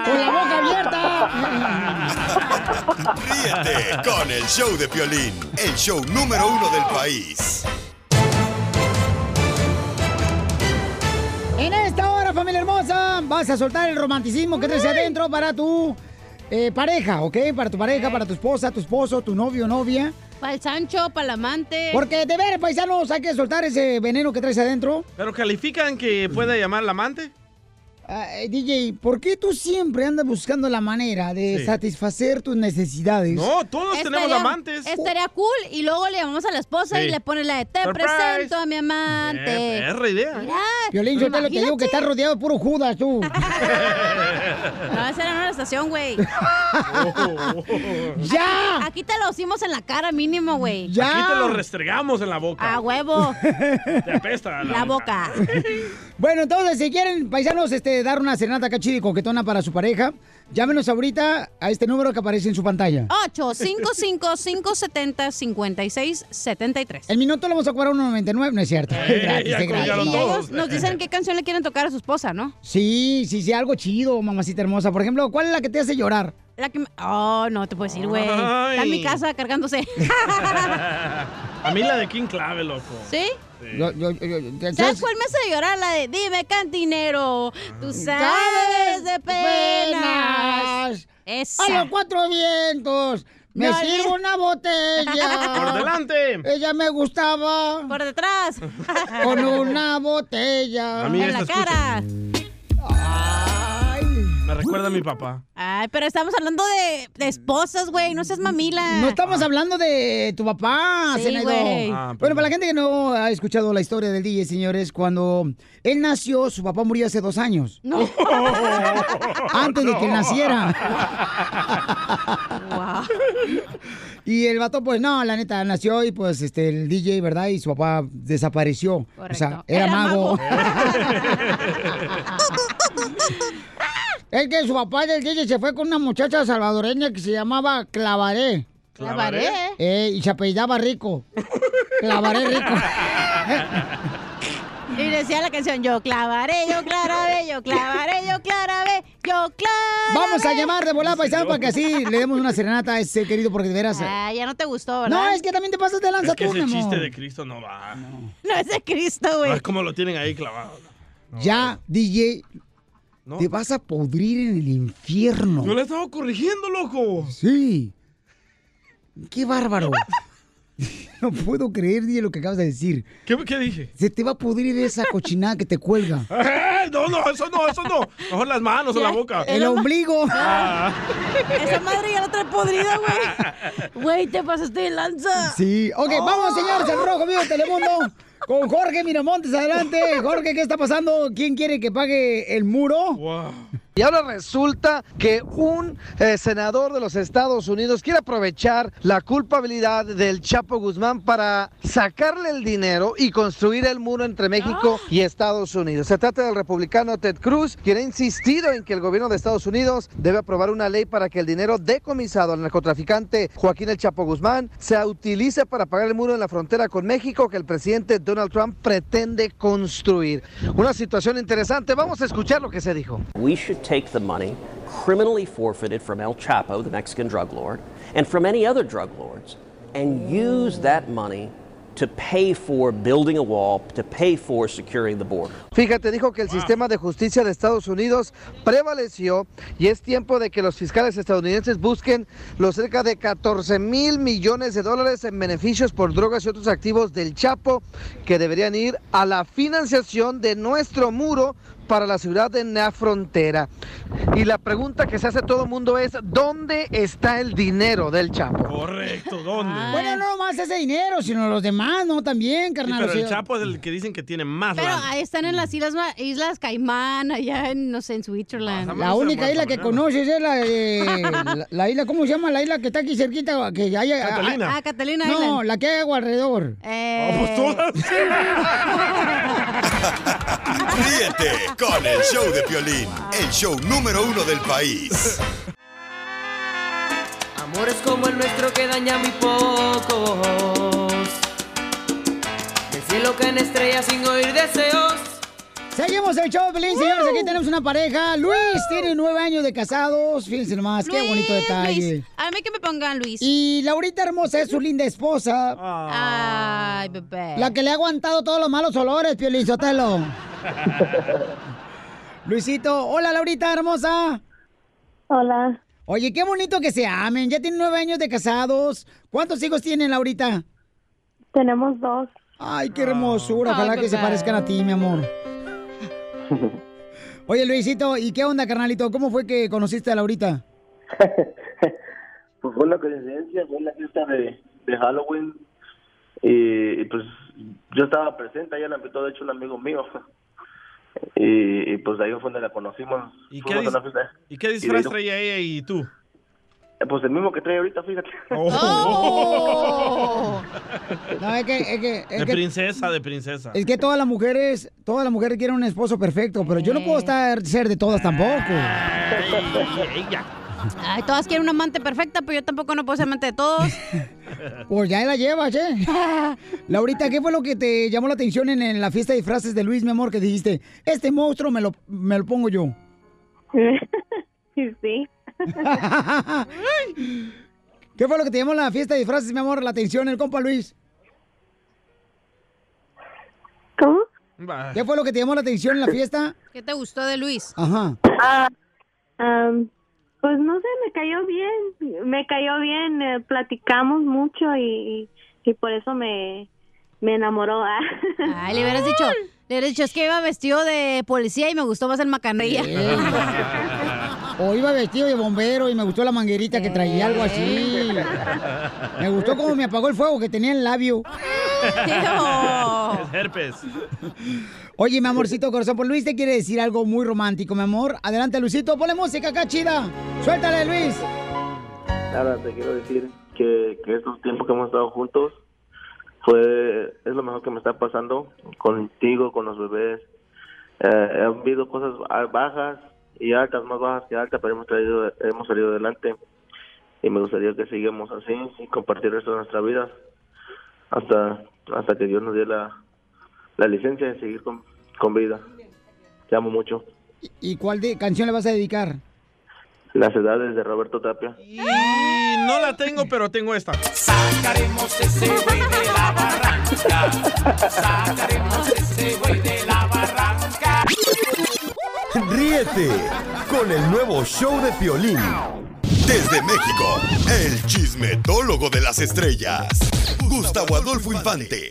¡Con la boca abierta! Ríete con el show de Piolín, el show número uno del país. En esta hora, familia hermosa, vas a soltar el romanticismo que traes adentro para tu eh, pareja, ¿ok? Para tu pareja, para tu esposa, tu esposo, tu novio, novia. Para el Sancho, para el amante. Porque de ver, paisanos, hay que soltar ese veneno que traes adentro. ¿Pero califican que pueda llamar la amante? Ah, eh, DJ, ¿por qué tú siempre andas buscando la manera de Sí. satisfacer tus necesidades? No, todos tenemos amantes. Estaría cool y luego le llamamos a la esposa Sí. y le pones la de te Surprise. presento a mi amante. Eh, perra idea. Mira, Violín, yo te lo que digo que estás rodeado de puro Judas, tú. No, esa era una estación, güey. ¡Ya! Aquí te lo hicimos en la cara mínimo, güey. Aquí te lo restregamos en la boca. A huevo. Te apesta La boca. Bueno, entonces, si quieren, paisanos, este, dar una serenata acá chida y coquetona para su pareja, llámenos ahorita a este número que aparece en su pantalla. 855-570-5673. El minuto lo vamos a cobrar a 1.99, no es cierto. Gratis, Y es gratis. ellos nos dicen qué canción le quieren tocar a su esposa, ¿no? Sí, sí, sí, algo chido, mamacita hermosa. Por ejemplo, ¿cuál es la que te hace llorar? La que me- Oh, no te puedo decir, güey. Está en mi casa cargándose. A mí la de King Clave, loco. ¿Sí? Yo, yo, yo- yo- ¿Sabes cuál me hace llorar? La de Dime cantinero, tú sabes Sabes de penas. penas. Esa. A los cuatro vientos. Me No, sirvo una botella. Por delante. Ella me gustaba. Por detrás. Con una botella. A mí en la cara. Me recuerda a mi papá. Ay, pero estamos hablando de, de esposas, güey. No seas mamila. No estamos hablando de tu papá, Sí, güey. Ah, bueno, para la gente que no ha escuchado la historia del DJ, señores, cuando él nació, su papá murió hace dos años. No. Antes de que naciera. Y el vato, pues no, la neta, nació y pues este, el DJ, ¿verdad? Y su papá desapareció. O sea, Era mago. mago. es que su papá del DJ se fue con una muchacha salvadoreña que se llamaba Clavaré. ¿Clavaré? Eh, y se apellidaba Rico. Clavaré Rico. Y decía la canción, yo clavaré, yo clavaré, yo clavaré, yo clavaré, Yo, claro. Vamos a llamar de volada paisano para que así le demos una serenata a ese querido porque de veras. Ah, ya no te gustó, ¿verdad? No, es que también te pasas de lanza Es que tú, mi ese amor. chiste de Cristo no va. No, No es de Cristo, güey. es como lo tienen ahí clavado. Ya, DJ, te vas a podrir en el infierno. Yo le estaba corrigiendo, loco. Sí. Qué bárbaro. no puedo creer, DJ, lo que acabas de decir. ¿Qué, qué dije? Se te va a pudrir esa cochinada que te cuelga. ¡Eh! No, no, eso no, eso no. Mejor las manos o la boca. El ombligo. Ah. Esa madre ya la trae podrida, güey. Güey, te pasaste de lanza. Sí. Ok, vamos, señores, al Rojo Vivo de Telemundo. Con Jorge Miramontes, adelante. Jorge, ¿qué está pasando? ¿Quién quiere que pague el muro? Y ahora resulta que un eh, senador de los Estados Unidos quiere aprovechar la culpabilidad del Chapo Guzmán para sacarle el dinero y construir el muro entre México y Estados Unidos. Se trata del republicano Ted Cruz, quien ha insistido en que el gobierno de Estados Unidos debe aprobar una ley para que el dinero decomisado al narcotraficante Joaquín el Chapo Guzmán se utilice para pagar el muro en la frontera con México que el presidente Donald Trump pretende construir. Una situación interesante. Vamos a escuchar lo que se dijo. We should take the money criminally forfeited from El Chapo, the Mexican drug lord, and from any other drug lords, and use that money to pay for building a wall, to pay for securing the border. Fíjate, dijo que el sistema de justicia de Estados Unidos prevaleció y es tiempo de que los fiscales estadounidenses busquen los cerca de 14 mil millones de dólares en beneficios por drogas y otros activos del Chapo que deberían ir a la financiación de nuestro muro para la ciudad en la frontera. Y la pregunta que se hace todo el mundo es, ¿dónde está el dinero del Chapo? Correcto, ¿dónde? Bueno, no más ese dinero, sino los demás, ¿no? También, Sí, carnal. pero o el Chapo es el que dicen que tiene más Pero lana. ahí están en las islas, islas Caimán, allá en, no sé, en Switzerland. La única isla que conoces es la, de- la, la isla, ¿cómo se llama? La isla que está aquí cerquita, que hay... Catalina. Ah, Catalina No, Island. la que hay agua alrededor. Eh... Ríete con el show de Piolín, el show número uno del país. Amores como el nuestro que daña muy pocos. Del cielo caen estrellas sin oír deseos. Seguimos el show, Pelín, señores. Aquí tenemos una pareja. Luis tiene nueve años de casados. Fíjense nomás, qué bonito detalle. Luis. A mí que me pongan Luis. Y Laurita hermosa es su linda esposa. Ay, bebé. La que le ha aguantado todos los malos olores, Piolín Sotelo. Luisito, hola Laurita hermosa. Hola. Oye, qué bonito que se amen. Ya tienen nueve años de casados. ¿Cuántos hijos tienen, Laurita? Tenemos dos. Ay, qué hermosura. Ojalá Ay, que se parezcan a ti, mi amor. Oye, Luisito, ¿y qué onda, carnalito? ¿Cómo fue que conociste a Laurita? Pues fue la coincidencia, fue la fiesta de, de Halloween y, y, pues yo estaba presente, ella la invitó de hecho un amigo mío y, y, pues ahí fue donde la conocimos. ¿Y qué, dis-. ¿Y qué disfraz traía ella y tú? Pues el mismo que trae ahorita, fíjate. ¡Oh! No, es que, es que, es De que, princesa, de princesa. es que todas las mujeres, todas las mujeres quieren un esposo perfecto, pero yo no puedo estar ser de todas tampoco. Ay, todas quieren una amante perfecta, pero yo tampoco no puedo ser amante de todos. Pues ya la llevas, ¿eh? Laurita, ¿qué fue lo que te llamó la atención en, en la fiesta de disfraces de Luis, mi amor, que dijiste, este monstruo me lo, me lo pongo yo? Sí. ¿Qué fue lo que te llamó la fiesta de disfraces, mi amor, la atención, el compa Luis? ¿Cómo? ¿Qué fue lo que te llamó la atención en la fiesta? ¿Qué te gustó de Luis? Ajá. Ah, pues no sé, me cayó bien. Me cayó bien. eh, platicamos mucho y, y por eso me, me enamoró. ah. Ay, le hubieras dicho, le hubieras dicho, es que iba vestido de policía y me gustó más el macanilla. O iba vestido de bombero y me gustó la manguerita que traía, algo así. Me gustó cómo me apagó el fuego que tenía en el labio. Es herpes. Oye, mi amorcito corazón, pues Luis te quiere decir algo muy romántico, mi amor. Adelante, Luisito, ponle música acá, chida. Suéltale, Luis. Nada, te quiero decir que, que estos tiempos que hemos estado juntos fue es lo mejor que me está pasando contigo, con los bebés. Eh, han habido cosas ba- bajas y altas, más bajas que altas, pero hemos, traído, hemos salido adelante. Y me gustaría que sigamos así y compartir el resto de nuestra vida hasta, hasta que Dios nos dé la, la licencia de seguir con, con vida. Te amo mucho. ¿Y cuál de- canción le vas a dedicar? Las edades de Roberto Tapia. Y no la tengo, pero tengo esta. Sacaremos ese güey de la barranca. Sacaremos ese güey de la barranca. Ríete con el nuevo show de Piolín. Desde México, el chismetólogo de las estrellas, Gustavo Adolfo Infante.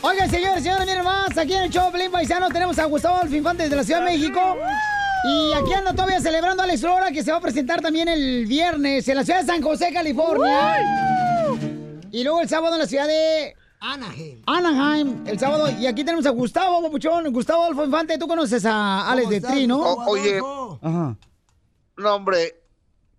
Oigan, señores, señores, miren más. Aquí en el show Pelín Paisano tenemos a Gustavo Adolfo Infante de la Ciudad de México. Y aquí anda todavía celebrando a Alex Lora, que se va a presentar también el viernes en la ciudad de San José, California. Y luego el sábado en la ciudad de Anaheim. Anaheim, el sábado. Y aquí tenemos a Gustavo, Papuchón. Gustavo Adolfo Infante, tú conoces a Alex de Tri, ¿no? O- oye, Ajá. no, hombre,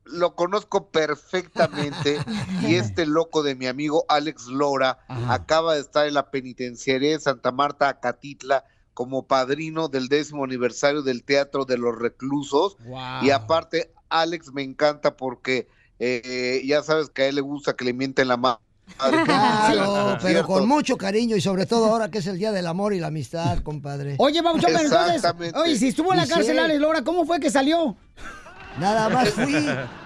lo conozco perfectamente y este loco de mi amigo Alex Lora acaba de estar en la penitenciaría de Santa Marta, Acatitla, como padrino del décimo aniversario del Teatro de los Reclusos. Wow. Y aparte, Alex me encanta porque eh, ya sabes que a él le gusta que le mienten la mano. Claro, pero con mucho cariño y sobre todo ahora que es el Día del Amor y la Amistad, compadre. Oye, Papuchón, pero entonces, oye, si estuvo en la cárcel Alex Lora, ¿cómo fue que salió? Nada más fui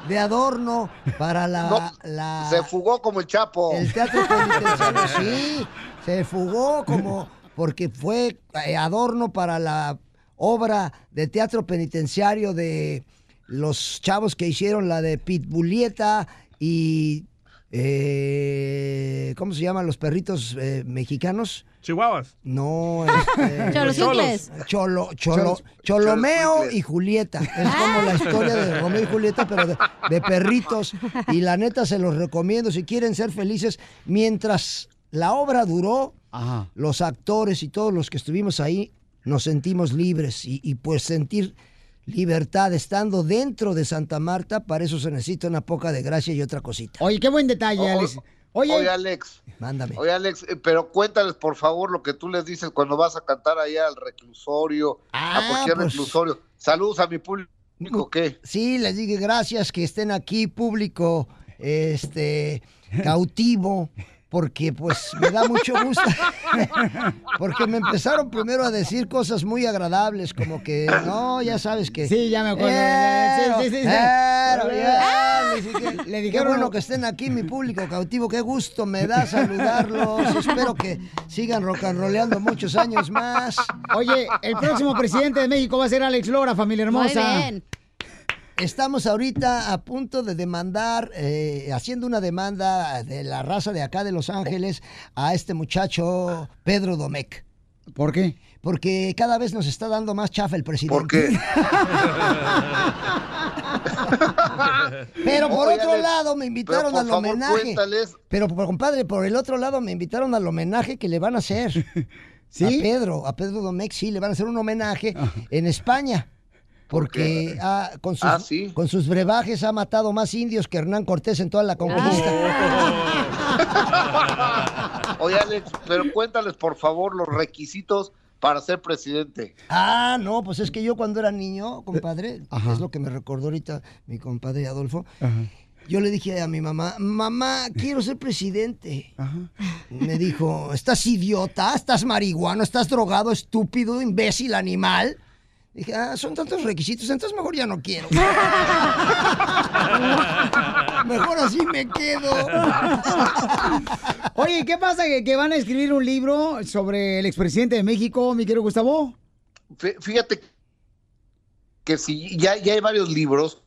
de adorno para la... No, la- Se fugó como el Chapo. El teatro penitenciario, sí, se fugó como porque fue eh, adorno para la obra de teatro penitenciario de los chavos que hicieron la de Pitbulieta y eh, ¿cómo se llaman los perritos eh, mexicanos? Chihuahuas. No, este, Cholosicles. Cholo, cholo, Cholos- Cholomeo y Julieta. Es como la historia de Romeo y Julieta, pero de, de perritos. Y la neta se los recomiendo si quieren ser felices. Mientras la obra duró, los actores y todos los que estuvimos ahí nos sentimos libres. Y, y pues sentir libertad estando dentro de Santa Marta, para eso se necesita una poca de gracia y otra cosita. Oye, qué buen detalle, Alex. Oye, Oye, Alex. Mándame. Oye, Alex, eh, pero cuéntales, por favor, lo que tú les dices cuando vas a cantar allá al reclusorio, a Ah, cualquier pues. reclusorio. Saludos a mi público, ¿qué? Sí, les dije gracias que estén aquí, público, este, cautivo, porque pues me da mucho gusto. porque me empezaron primero a decir cosas muy agradables, como que, no, ya sabes que... Sí, ya me acuerdo. Pero, Sí, sí, sí, sí. pero, ya, Le le dije, dijeron- Qué bueno que estén aquí, mi público cautivo, qué gusto me da saludarlos. Espero que sigan rock and rollando muchos años más. Oye, el próximo presidente de México va a ser Alex Lora, familia hermosa. Estamos ahorita a punto de demandar, eh, haciendo una demanda de la raza de acá de Los Ángeles a este muchacho Pedro Domecq. ¿Por qué? Porque cada vez nos está dando más chafa el presidente. ¿Por qué? Pero por Oye, otro lado me invitaron al favor, homenaje. cuéntales. Pero por- compadre, por el otro lado me invitaron al homenaje que le van a hacer. ¿Sí? A Pedro, a Pedro Domecq, sí, le van a hacer un homenaje en España. Porque ah, con, sus, Ah, sí. con sus brebajes ha matado más indios que Hernán Cortés en toda la conquista. Oye, Alex, pero cuéntales, por favor, los requisitos para ser presidente. Ah, no, pues es que yo cuando era niño, compadre, Ajá. es lo que me recordó ahorita mi compadre Adolfo. Yo le dije a mi mamá, mamá, quiero ser presidente. Me dijo, ¿estás idiota? ¿Estás marihuano? ¿Estás drogado, estúpido, imbécil, animal? Dije, ah, son tantos requisitos, entonces mejor ya no quiero. mejor así me quedo. Oye, ¿qué pasa? ¿Que, que van a escribir un libro sobre el expresidente de México, mi querido Gustavo? Fí- Fíjate que si ya, ya hay varios libros.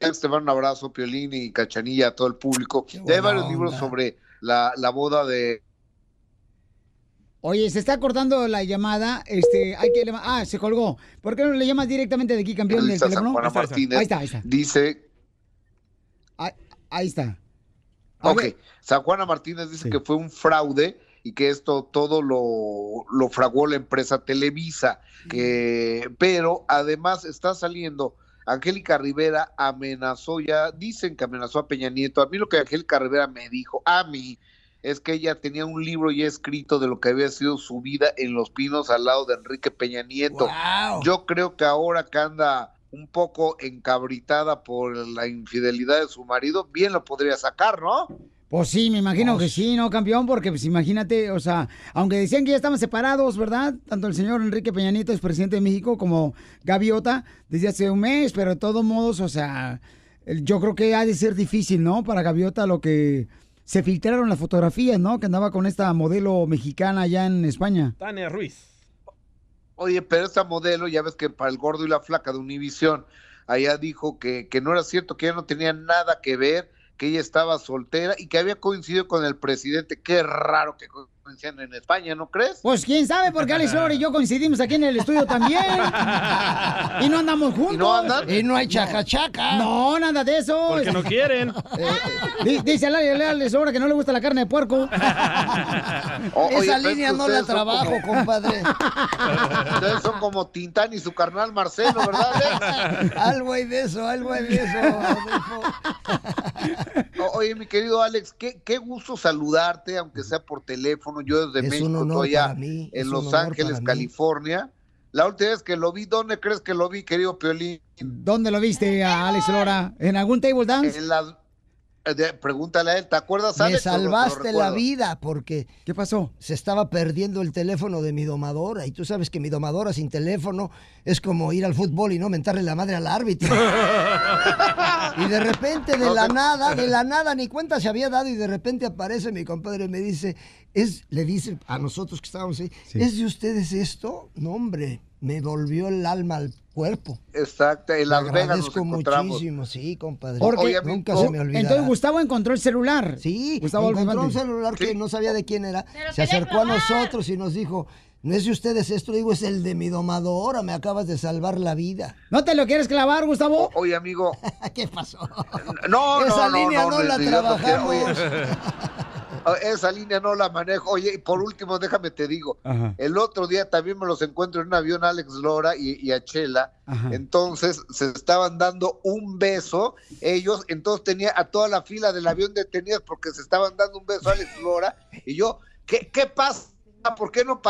Te van un abrazo, Piolín y Cachanilla, a todo el público. Ya hay varios onda. libros sobre la, la boda de Oye, se está cortando la llamada. Este, hay que Ah, se colgó. ¿Por qué no le llamas directamente de aquí, campeón del teléfono? Juana Martínez. Ahí está, ahí está. Dice Ahí, ahí está. A Ok, ver. San Juana Martínez dice que fue un fraude y que esto todo lo, lo fraguó la empresa Televisa, que, pero además está saliendo, Angélica Rivera amenazó ya, dicen que amenazó a Peña Nieto, a mí lo que Angélica Rivera me dijo, a mí, es que ella tenía un libro ya escrito de lo que había sido su vida en Los Pinos al lado de Enrique Peña Nieto. Wow. Yo creo que ahora que anda un poco encabritada por la infidelidad de su marido, bien lo podría sacar, ¿no? Pues sí, me imagino que sí, ¿no, campeón? Porque pues imagínate, o sea, aunque decían que ya estaban separados, ¿verdad? Tanto el señor Enrique Peña Nieto, es presidente de México, como Gaviota, desde hace un mes, pero de todos modos, o sea, yo creo que ha de ser difícil, ¿no? Para Gaviota lo que se filtraron las fotografías, ¿no? Que andaba con esta modelo mexicana allá en España. Tania Ruiz. Oye, pero esta modelo, ya ves que para el gordo y la flaca de Univisión, allá dijo que, que no era cierto, que ella no tenía nada que ver, que ella estaba soltera y que había coincidido con el presidente. Qué raro que en España, ¿no crees? Pues quién sabe, porque Alex Lora y yo coincidimos aquí en el estudio también. y no andamos juntos. ¿Y no andan? Y no hay chacachaca. No, nada de eso. Porque no quieren. Di- Dice Alex Lora que no le gusta la carne de puerco. Esa pero es línea no la trabajo, como- compadre. Ustedes son como Tintán y su carnal Marcelo, ¿verdad, Alex? algo hay de eso, algo hay de eso. Oye, mi querido Alex, qué, qué gusto saludarte, aunque sea por teléfono. Yo desde Es México, honor allá es en Los Ángeles. California. La última vez que lo vi, ¿dónde crees que lo vi, querido Piolín? ¿Dónde lo viste a Alex Lora? ¿En algún table dance? En las- de- pregúntale a él, ¿te acuerdas, Me Alex? lo salvaste la vida porque... ¿Qué pasó? Se estaba perdiendo el teléfono de mi domadora y tú sabes que mi domadora sin teléfono es como ir al fútbol y no mentarle la madre al árbitro. y de repente, de la nada, de la nada, ni cuenta se había dado y de repente aparece mi compadre y me dice, es, le dice a nosotros que estábamos ahí, ¿es de ustedes esto? No, hombre, me volvió el alma al cuerpo. Exacto, en Las Vegas nos agradezco encontramos. muchísimo, sí, compadre. Porque nunca se me olvidará. Entonces Gustavo encontró el celular. Sí, Gustavo encontró un celular que no sabía de quién era. Se acercó a nosotros y nos dijo, no es de ustedes esto, digo, es el de mi domadora, me acabas de salvar la vida. ¿No te lo quieres clavar, Gustavo? Oye, amigo. ¿Qué pasó? No, Esa no, línea no, no, la trabajamos. Oye, Esa línea no la manejo. Oye, y por último, déjame te digo, Ajá. el otro día también me los encuentro en un avión Alex Lora y, y a Chela. Ajá. Entonces se estaban dando un beso ellos, entonces tenía a toda la fila del avión detenidas porque se estaban dando un beso a Alex Lora y yo, ¿qué, qué pasa? ¿Por qué no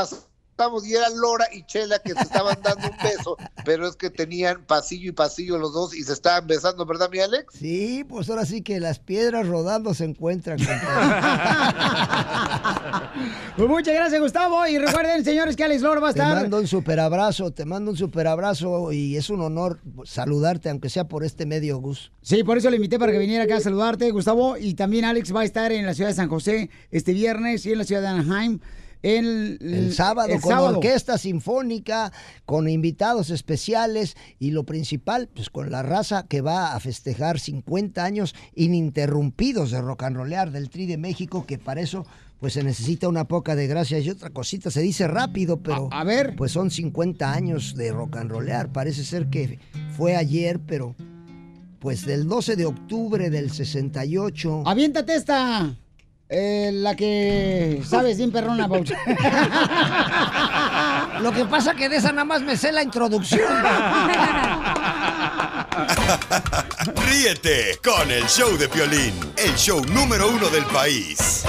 pasamos? Y era Lora y Chela que se estaban dando un beso, pero es que tenían pasillo y pasillo los dos y se estaban besando, ¿verdad, mi Alex? Sí, pues ahora sí que las piedras rodando se encuentran. Pues muchas gracias, Gustavo. Y recuerden, señores, que Alex Lora va a Te estar. mando un super abrazo, te mando un super abrazo y es un honor saludarte, aunque sea por este medio, Gus. Sí, por eso le invité para que viniera acá a saludarte, Gustavo. Y también Alex va a estar en la ciudad de San José este viernes y en la ciudad de Anaheim. El, El sábado el con sábado. orquesta sinfónica, con invitados especiales y lo principal, pues con la raza que va a festejar 50 años ininterrumpidos de rock and rollear del Tri de México, que para eso pues se necesita una poca de gracia y otra cosita, se dice rápido, pero a, ver, pues son 50 años de rock and rollear, parece ser que fue ayer, pero pues del 12 de octubre del 68. Aviéntate esta. Eh, la que sabes bien perrona. Lo que pasa que de esa nada más me sé la introducción. Ríete con el show de Piolín, el show número uno del país.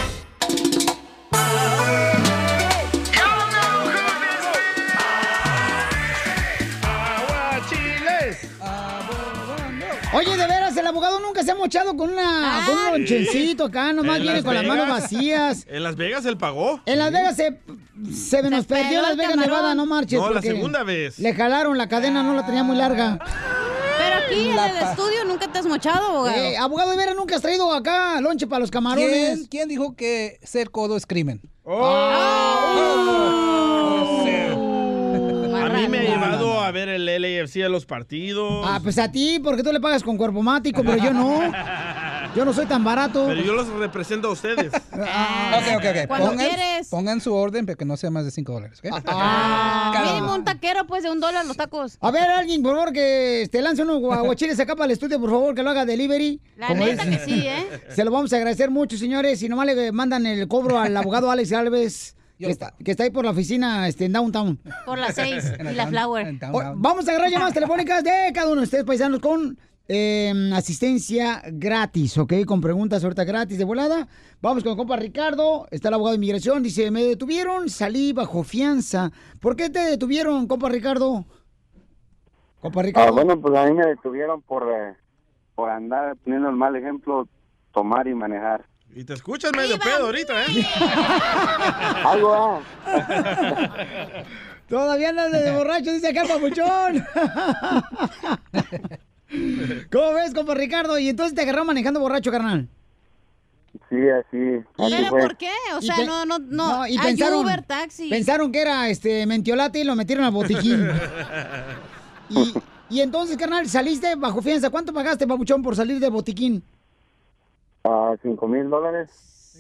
Oye, de el abogado nunca se ha mochado con, una, con un lonchencito acá, nomás En viene con las manos vacías. En Las Vegas él pagó. En Las Vegas se, se nos perdió Las Vegas, camarón. Nevada, no marches. No, la segunda vez. Le jalaron la cadena, no la tenía muy larga. Pero aquí en el estudio nunca te has mochado, abogado. Eh, abogado de veras, nunca has traído acá lonche para los ¿Quién, camarones. quién dijo que ser codo es crimen? A mí me ha llevado a ver el LAFC a los partidos. Ah, pues a ti, porque tú le pagas con cuerpo mático, pero yo no. Yo no soy tan barato. Pero yo los represento a ustedes. Ok, ok, ok. Cuando Pongan, quieres. pongan su orden, pero que no sea más de 5 dólares. ¿ok? Ah. Mínimo un taquero, pues, de un dólar los tacos. A ver, alguien, por favor, que este, lance unos guachiles acá para el estudio, por favor, que lo haga delivery. La Como neta es. que sí, ¿eh? Se lo vamos a agradecer mucho, señores. Y nomás le mandan el cobro al abogado Alex Alves, que está, que está ahí por la oficina este, en Downtown. Por las seis. y la flower. O- Vamos a agarrar llamadas telefónicas de cada uno de ustedes, paisanos, con eh, asistencia gratis, ¿ok? Con preguntas ahorita gratis de volada. Vamos con el compa Ricardo. Está el abogado de inmigración. Dice, me detuvieron, salí bajo fianza. ¿Por qué te detuvieron, compa Ricardo? Compa Ah, Ricardo. bueno, pues a mí me detuvieron por, eh, por andar poniendo el mal ejemplo, tomar y manejar. Y te escuchas medio pedo ahorita, ¿eh? Algo, Todavía no de borracho, dice acá el papuchón. ¿Cómo ves, compa Ricardo? Y entonces te agarró manejando borracho, carnal. Sí, así. así ¿Pero fue. por qué? O Y sea, no, no, no. y Hay pensaron, Uber, taxi. pensaron que era este mentiolate y lo metieron al botiquín. y, y entonces, carnal, saliste bajo fianza. ¿Cuánto pagaste, papuchón, por salir de botiquín? A cinco mil dólares.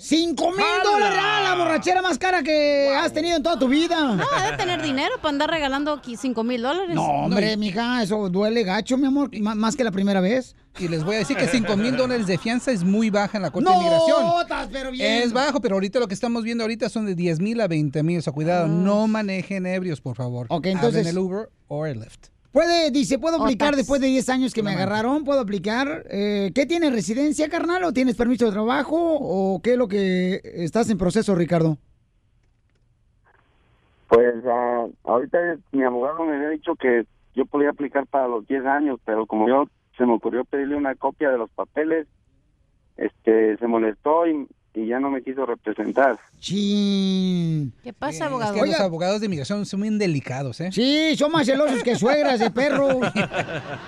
¡Cinco mil dólares! ¡Ah, la borrachera más cara que has tenido en toda tu vida! No, debe tener dinero para andar regalando aquí 5 mil dólares. No, hombre, mija, eso duele gacho, mi amor, má- más que la primera vez. Y les voy a decir que 5 mil dólares de fianza es muy baja en la Corte No, de Migración. estás pero bien. Es bajo, pero ahorita lo que estamos viendo ahorita son de 10 mil a 20 mil. O sea, cuidado, no manejen ebrios, por favor. Ok, entonces- Hablen el Uber o el Lyft. Puede, dice, ¿puedo O aplicar después de 10 años que me agarraron? ¿Puedo aplicar? Eh, ¿Qué tienes, residencia, carnal? ¿O tienes permiso de trabajo? ¿O qué es lo que estás en proceso, Ricardo? Pues ah, ahorita mi abogado me había dicho que yo podía aplicar para los 10 años, pero como yo se me ocurrió pedirle una copia de los papeles, este se molestó y, y ya no me quiso representar. Chin. ¿Qué pasa, Es abogado? que los abogados de inmigración son muy delicados, ¿eh? Sí, son más celosos que suegras de perro.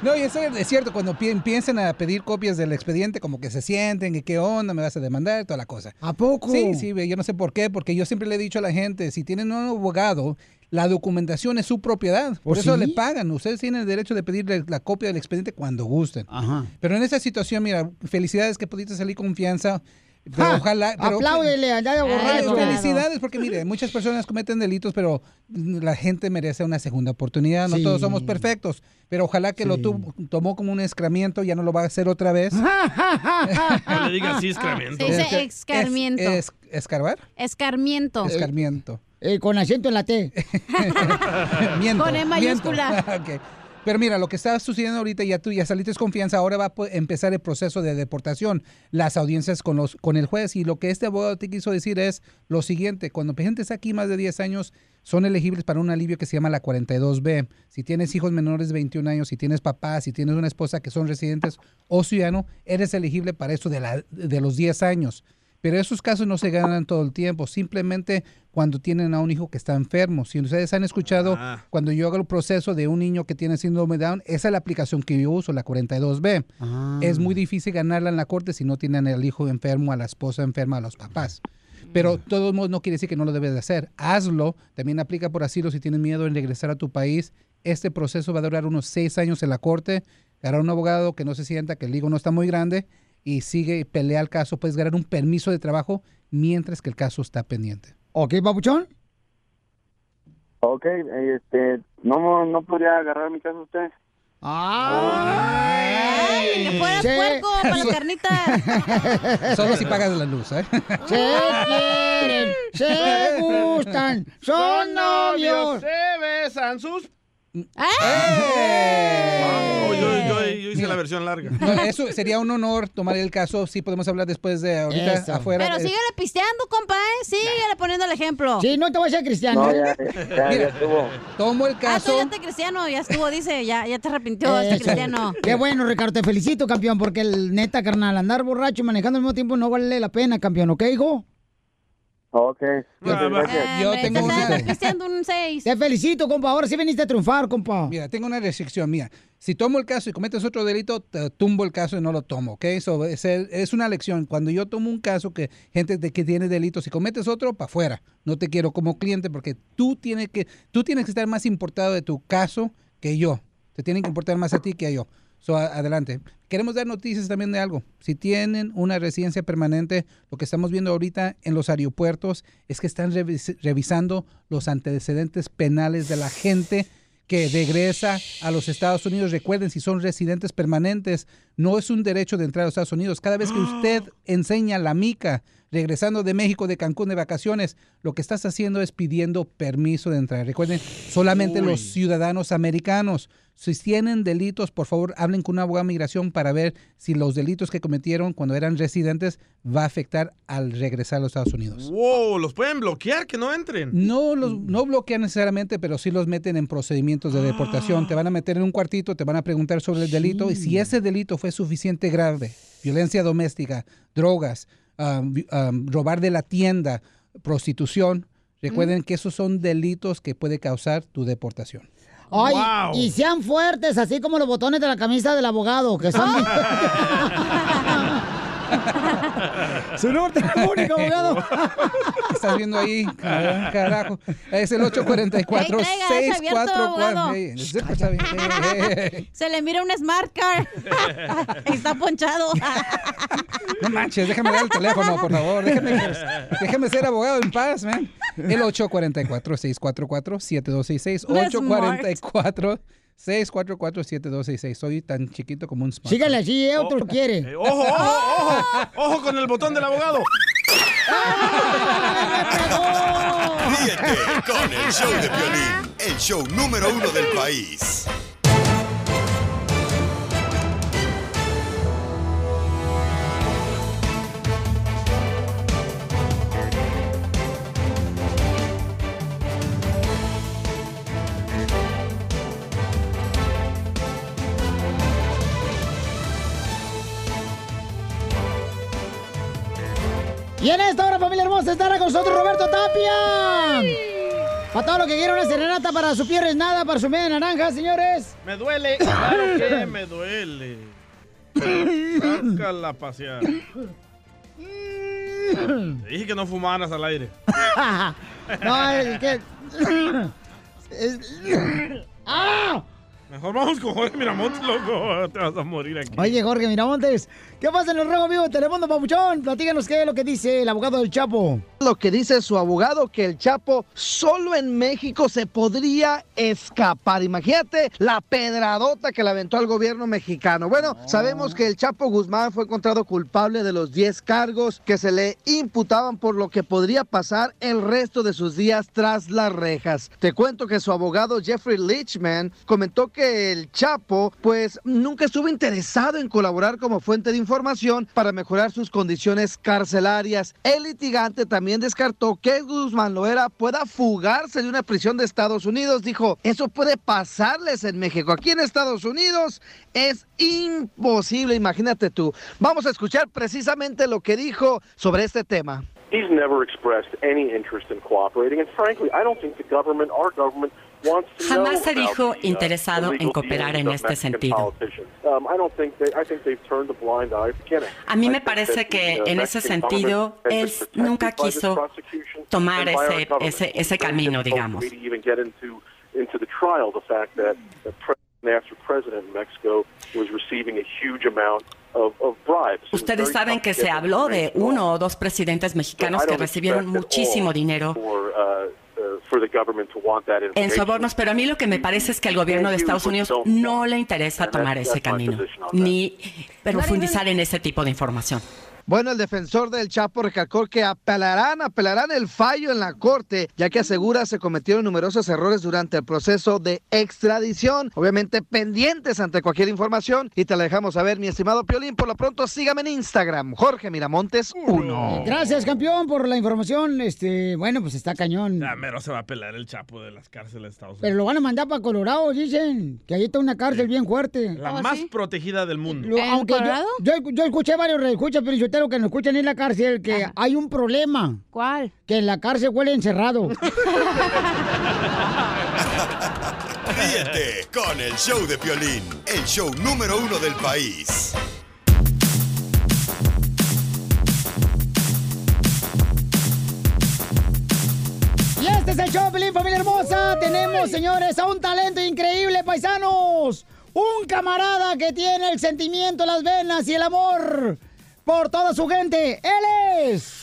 No, y eso es cierto, cuando pi- empiezan a pedir copias del expediente, como que se sienten, que qué onda, me vas a demandar, toda la cosa. ¿A poco? Sí, sí, ve, yo no sé por qué, porque yo siempre le he dicho a la gente, si tienen un abogado, la documentación es su propiedad, por ¿Oh, eso sí? le pagan. Ustedes tienen el derecho de pedirle la copia del expediente cuando gusten. Ajá. Pero en esa situación, mira, felicidades que pudiste salir con confianza. Pero ¡Ja! ojalá. Pero, Apláudele, allá de borracho. felicidades, porque mire, muchas personas cometen delitos, pero la gente merece una segunda oportunidad. No Sí. todos somos perfectos, pero ojalá que lo tu- tomó como un excremiento, ya no lo va a hacer otra vez. No le digas así, excremento. Se dice escarmiento. es- es- ¿Escarbar? Escarmiento. Escarmiento. Eh, con acento en la T. Miento, Con E miento. mayúscula. Ok. Pero mira, lo que está sucediendo ahorita, ya tú ya saliste confianza, ahora va a empezar el proceso de deportación, las audiencias con, los, con el juez. Y lo que este abogado te quiso decir es lo siguiente, cuando está aquí más de 10 años, son elegibles para un alivio que se llama la 42B. Si tienes hijos menores de 21 años, si tienes papás, si tienes una esposa que son residentes o ciudadanos, eres elegible para eso de, la, de los 10 años. Pero esos casos no se ganan todo el tiempo, simplemente cuando tienen a un hijo que está enfermo. Si ustedes han escuchado, Ah. cuando yo hago el proceso de un niño que tiene síndrome de Down, esa es la aplicación que yo uso, la 42B. Es muy difícil ganarla en la corte si no tienen al hijo enfermo, a la esposa enferma, a los papás. Pero de todos modos no quiere decir que no lo debes de hacer. Hazlo. También aplica por asilo si tienes miedo en regresar a tu país. Este proceso va a durar unos seis años en la corte. Ganar un abogado que no se sienta que el higo no está muy grande y sigue y pelea el caso. Puedes ganar un permiso de trabajo mientras que el caso está pendiente. ¿Ok, papuchón? Ok, este, no, no podría agarrar mi caso usted. Ay, que fueras puerco para las carnitas. Solo si pagas la luz, ¿eh? Se quieren, se gustan, son novios. Se besan sus. ¡Eh! Ah, no, yo, yo- yo hice la versión larga. No, eso sería un honor tomar el caso. Sí, podemos hablar después de ahorita Eso. afuera. Pero Eh, síguele pisteando, compa, ¿eh? Síguele poniendo el ejemplo. Sí, no te voy a ser cristiano. No, ya, ya, ya estuvo. Tomo el Ah, tú caso. ya te cristiano, ya estuvo, dice, ya, ya te arrepintió este cristiano. Qué bueno, Ricardo, te felicito, campeón, porque el neta, carnal, andar borracho y manejando al mismo tiempo no vale la pena, campeón, ¿ok, hijo? Ok, gracias. Yo tengo pisteando un 6. Te felicito, compa, ahora sí viniste a triunfar, compa. Mira, tengo una restricción mía. Si tomo el caso y cometes otro delito, te tumbo el caso y no lo tomo, ¿ok? Eso es, es una lección. Cuando yo tomo un caso que gente de que tiene delitos, si cometes otro, para afuera. No te quiero como cliente porque tú tienes que tú tienes que estar más importado de tu caso que yo. Te tienen que importar más a ti que a yo. So, adelante. Queremos dar noticias también de algo. Si tienen una residencia permanente, lo que estamos viendo ahorita en los aeropuertos es que están revis- revisando los antecedentes penales de la gente que regresa a los Estados Unidos. Recuerden, si son residentes permanentes, no es un derecho de entrar a los Estados Unidos. Cada vez que usted enseña la mica, regresando de México, de Cancún, de vacaciones, lo que estás haciendo es pidiendo permiso de entrar. Recuerden, solamente los ciudadanos americanos. Si tienen delitos, por favor, hablen con un abogado de migración para ver si los delitos que cometieron cuando eran residentes va a afectar al regresar a los Estados Unidos. Wow, los pueden bloquear, que no entren. No los no bloquean necesariamente, pero sí los meten en procedimientos de deportación. Te van a meter en un cuartito, te van a preguntar sobre el delito y si ese delito fue suficiente grave, violencia doméstica, drogas, um, um, robar de la tienda, prostitución, recuerden que esos son delitos que puede causar tu deportación. Ay, y sean fuertes, así como los botones de la camisa del abogado, que son... Su número telefónico, abogado. ¿Qué Estás viendo ahí, ah. carajo. Es el 844 644 pues, Se le mira un smart car. Está ponchado. No manches, déjame dar el teléfono, por favor. Déjame, déjame ser abogado en paz, man. El 844 644 7266 844 644-7266. Soy tan chiquito como un smartphone. Síganle así, ¿eh? otro oh, quiere. Eh, ojo, ojo, ojo. Ojo con el botón del abogado. ¡Ah! Ríete con el show de Piolín, el show número uno del país. Y en esta hora, familia hermosa, estará con nosotros Roberto Tapia. Para todo lo que quiera una serenata para su pierna es nada, para su media naranja, señores. Me duele, claro que me duele. Sácala a pasear. Te dije que no fumaras al aire. no, es que... ¡Ah! Mejor vamos con Jorge Miramontes, loco. Te vas a morir aquí. Oye, Jorge Miramontes, ¿qué pasa en el Rojo Vivo de Telemundo, Papuchón? Platícanos qué es lo que dice el abogado del Chapo. Lo que dice su abogado, que el Chapo solo en México se podría escapar. Imagínate la pedradota que le aventó al gobierno mexicano. Bueno, sabemos que el Chapo Guzmán fue encontrado culpable de los 10 cargos que se le imputaban por lo que podría pasar el resto de sus días tras las rejas. Te cuento que su abogado Jeffrey Lichman comentó que el Chapo pues nunca estuvo interesado en colaborar como fuente de información para mejorar sus condiciones carcelarias. El litigante también descartó que Guzmán Loera pueda fugarse de una prisión de Estados Unidos. Dijo, eso puede pasarles en México. Aquí en Estados Unidos es imposible, imagínate tú. Vamos a escuchar precisamente lo que dijo sobre este tema. He's never expressed any interest in cooperating, and frankly, I don't think the government, our government, Jamás se dijo uh, interesado en cooperar en este sentido. Um, a mí me parece que uh, en ese sentido él nunca quiso tomar ese, ese, ese camino, digamos. Ustedes saben que se habló de uno o dos presidentes mexicanos que recibieron muchísimo dinero en sobornos, pero a mí lo que me parece es que al gobierno de Estados Unidos no le interesa tomar ese camino, ni profundizar en ese tipo de información. Bueno, el defensor del Chapo recalcó que apelarán, apelarán el fallo en la corte, ya que asegura se cometieron numerosos errores durante el proceso de extradición. Obviamente pendientes ante cualquier información y te la dejamos saber, mi estimado Piolín. Por lo pronto, sígame en Instagram, Jorge Miramontes 1. Gracias, campeón, por la información. Este, bueno, pues está cañón. Ya mero se va a pelar el chapo de las cárceles de Estados Unidos. Pero lo van a mandar para Colorado, dicen. Que ahí está una cárcel bien fuerte. La más protegida del mundo. Lo- aunque yo, yo, yo escuché varios escuchas, pero yo tengo que nos escuchan en la cárcel que hay un problema. ¿Cuál? Que en la cárcel huele encerrado. Ríete con el show de Piolín, el show número uno del país. Y este es el show, Pelín, familia hermosa. Tenemos, señores, a un talento increíble, paisanos. Un camarada que tiene el sentimiento, las venas y el amor por toda su gente. Él es.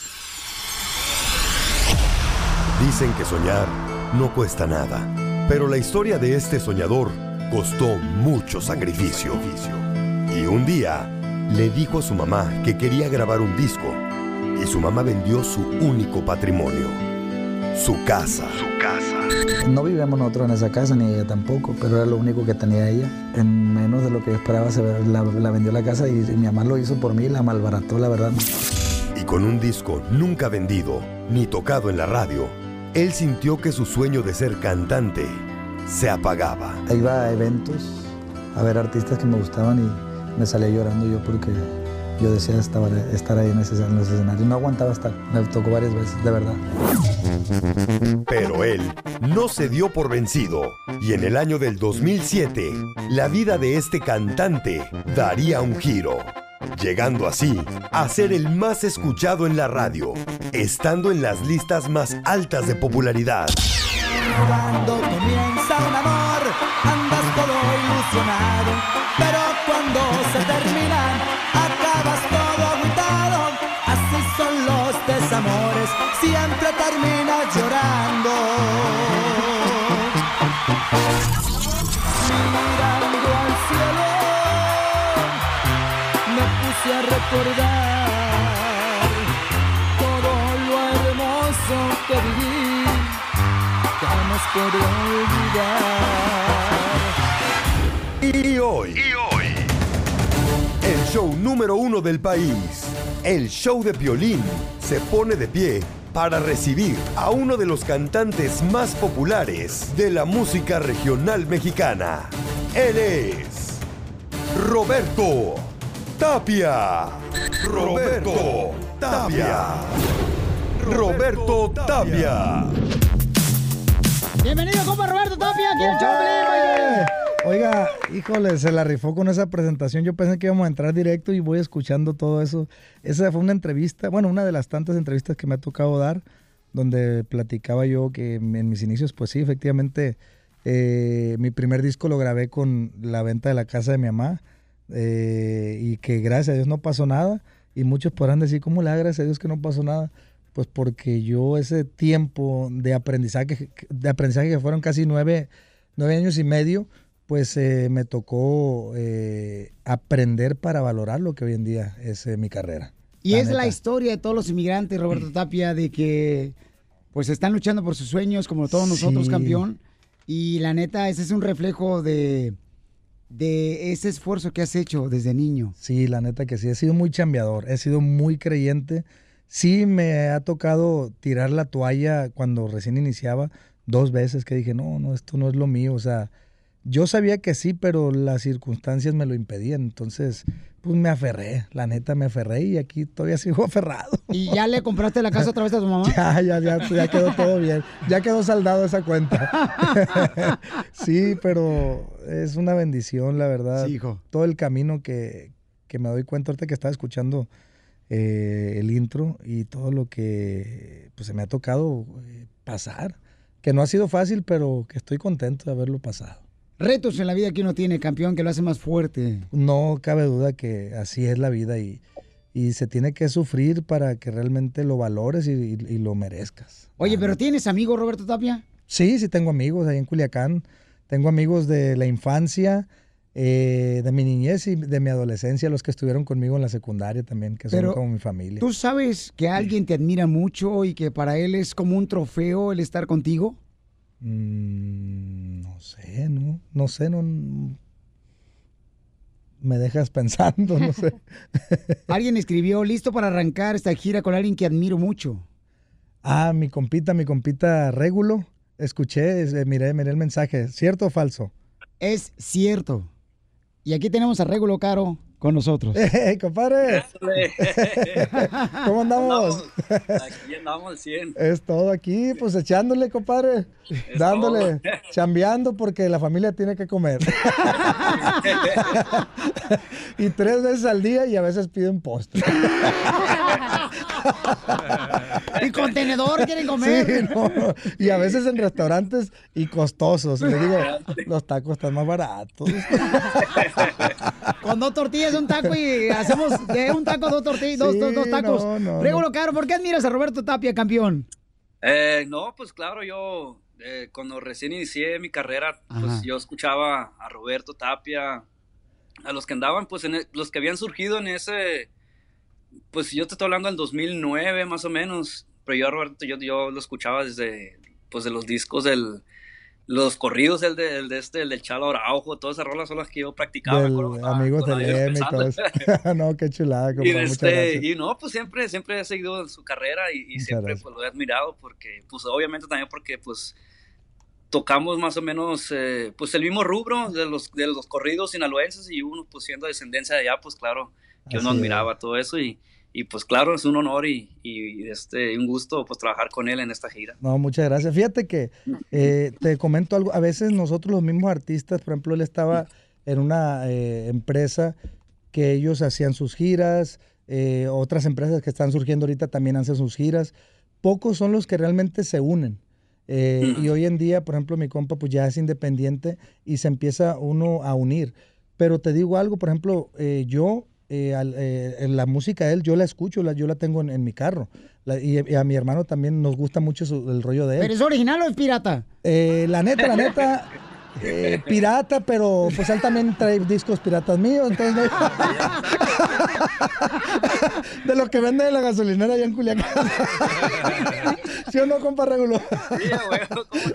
Dicen que soñar no cuesta nada, pero la historia de este soñador costó mucho sacrificio. Y un día le dijo a su mamá que quería grabar un disco y su mamá vendió su único patrimonio, su casa. Su casa. No vivíamos nosotros en esa casa, ni ella tampoco, pero era lo único que tenía ella. En menos de lo que yo esperaba, se la, la vendió la casa y, y mi mamá lo hizo por mí, la malbarató, la verdad. Y con un disco nunca vendido ni tocado en la radio, él sintió que su sueño de ser cantante se apagaba. Iba a eventos a ver artistas que me gustaban y me salía llorando yo porque yo deseaba estar, estar ahí en ese, en ese escenario. No aguantaba estar, me tocó varias veces, de verdad. Pero él no se dio por vencido y en el año del 2007 la vida de este cantante daría un giro, llegando así a ser el más escuchado en la radio, estando en las listas más altas de popularidad. Cuando comienza un amor, andas todo ilusionado. Pero cuando se siempre terminas llorando. Mirando al cielo, me puse a recordar todo lo hermoso que viví jamás podré olvidar. Y hoy, el show número uno del país, el show de violín, se pone de pie para recibir a uno de los cantantes más populares de la música regional mexicana. Él es Roberto Tapia. Roberto Tapia. Roberto Tapia. Bienvenido, compa Roberto Tapia, aquí en el Oiga, híjole, se la rifó con esa presentación. Yo pensé que íbamos a entrar directo y voy escuchando todo eso. Esa fue una entrevista, bueno, una de las tantas entrevistas que me ha tocado dar, donde platicaba yo que en mis inicios, pues sí, efectivamente, eh, mi primer disco lo grabé con la venta de la casa de mi mamá eh, y que gracias a Dios no pasó nada. Y muchos podrán decir, ¿cómo le da gracias a Dios que no pasó nada? Pues porque yo ese tiempo de aprendizaje, de aprendizaje que fueron casi nueve, nueve años y medio, pues eh, me tocó eh, aprender para valorar lo que hoy en día es eh, mi carrera. Y es la historia de todos los inmigrantes, Roberto Tapia, de que pues están luchando por sus sueños, como todos nosotros, campeón. Y la neta, ese es un reflejo de, de ese esfuerzo que has hecho desde niño. Sí, la neta que sí, he sido muy chambeador, he sido muy creyente. Sí me ha tocado tirar la toalla cuando recién iniciaba, dos veces que dije, no, no, esto no es lo mío. O sea, yo sabía que sí, pero las circunstancias me lo impedían. Entonces, pues me aferré, la neta me aferré y aquí todavía sigo aferrado. ¿Y ya le compraste la casa otra vez a tu mamá? Ya, ya, ya, ya quedó todo bien. Ya quedó saldado esa cuenta. sí, pero es una bendición, la verdad. Sí, hijo. Todo el camino que, que me doy cuenta ahorita que estaba escuchando eh, el intro y todo lo que pues, se me ha tocado eh, pasar. Que no ha sido fácil, pero que estoy contento de haberlo pasado. Retos en la vida que uno tiene, campeón, que lo hace más fuerte. No cabe duda que así es la vida y, y se tiene que sufrir para que realmente lo valores y, y- y lo merezcas. Oye, pero ¿tienes amigos, Roberto Tapia? Sí, sí tengo amigos ahí en Culiacán. Tengo amigos de la infancia, eh, de mi niñez y de mi adolescencia, los que estuvieron conmigo en la secundaria también, que son como mi familia. ¿Tú sabes que alguien te admira mucho y que para él es como un trofeo el estar contigo? Mm, no sé, no, no sé, no. Me dejas pensando, no sé. Alguien escribió, listo para arrancar esta gira con alguien que admiro mucho. Ah, mi compita, mi compita Régulo. Escuché, eh, miré, miré el mensaje. ¿Cierto o falso? Es cierto. Y aquí tenemos a Regulo Caro con nosotros. ¡Hey, compadre! ¿Cómo andamos? Aquí andamos al 100. Es todo aquí, pues echándole, compadre. dándole, todo. chambeando porque la familia tiene que comer. y tres veces al día y a veces piden postre. y contenedor quieren comer. Sí, no, Y a veces en restaurantes y costosos. Le digo, los tacos están más baratos. Con dos tortillas, un taco y hacemos de un taco dos tortillas, dos, Sí, dos, dos tacos. no, no. Caro, ¿por qué admiras a Roberto Tapia, campeón? Eh, no, pues claro, yo eh, cuando recién inicié mi carrera, Ajá. pues yo escuchaba a Roberto Tapia, a los que andaban, pues en e- los que habían surgido en ese, pues yo te estoy hablando del 2009 más o menos, pero yo a Roberto, yo, yo lo escuchaba desde, pues de los discos del, los corridos, el de, el de este, el del Chalo Araujo, todas esas rolas son las que yo practicaba, acuerdo, Del amigos del M y todo eso. no, qué chulada, Y, este, y no, pues siempre, siempre he seguido su carrera y, siempre pues lo he admirado porque, pues obviamente también porque pues tocamos más o menos eh, pues el mismo rubro de los, de los corridos sinaloenses y uno pues siendo descendencia de allá, pues claro, que uno Así es. admiraba todo eso y, y pues claro, es un honor y, y, este, un gusto pues trabajar con él en esta gira. No, muchas gracias. Fíjate que eh, te comento algo. A veces nosotros los mismos artistas, por ejemplo, él estaba en una eh, empresa que ellos hacían sus giras, eh, otras empresas que están surgiendo ahorita también hacen sus giras. Pocos son los que realmente se unen. Eh, y hoy en día, por ejemplo, mi compa pues ya es independiente y se empieza uno a unir. Pero te digo algo, por ejemplo, eh, yo, eh, al- eh, la música de él, yo la escucho, la, yo la tengo en, en mi carro. La- y, y a mi hermano también nos gusta mucho su- el rollo de él. ¿Pero es original o es pirata? Eh, la neta, la neta, eh, pirata, pero pues él también trae discos piratas míos, entonces no- de lo que vende en la gasolinera allá en Culiacán. ¿Sí o no, compa Regulo?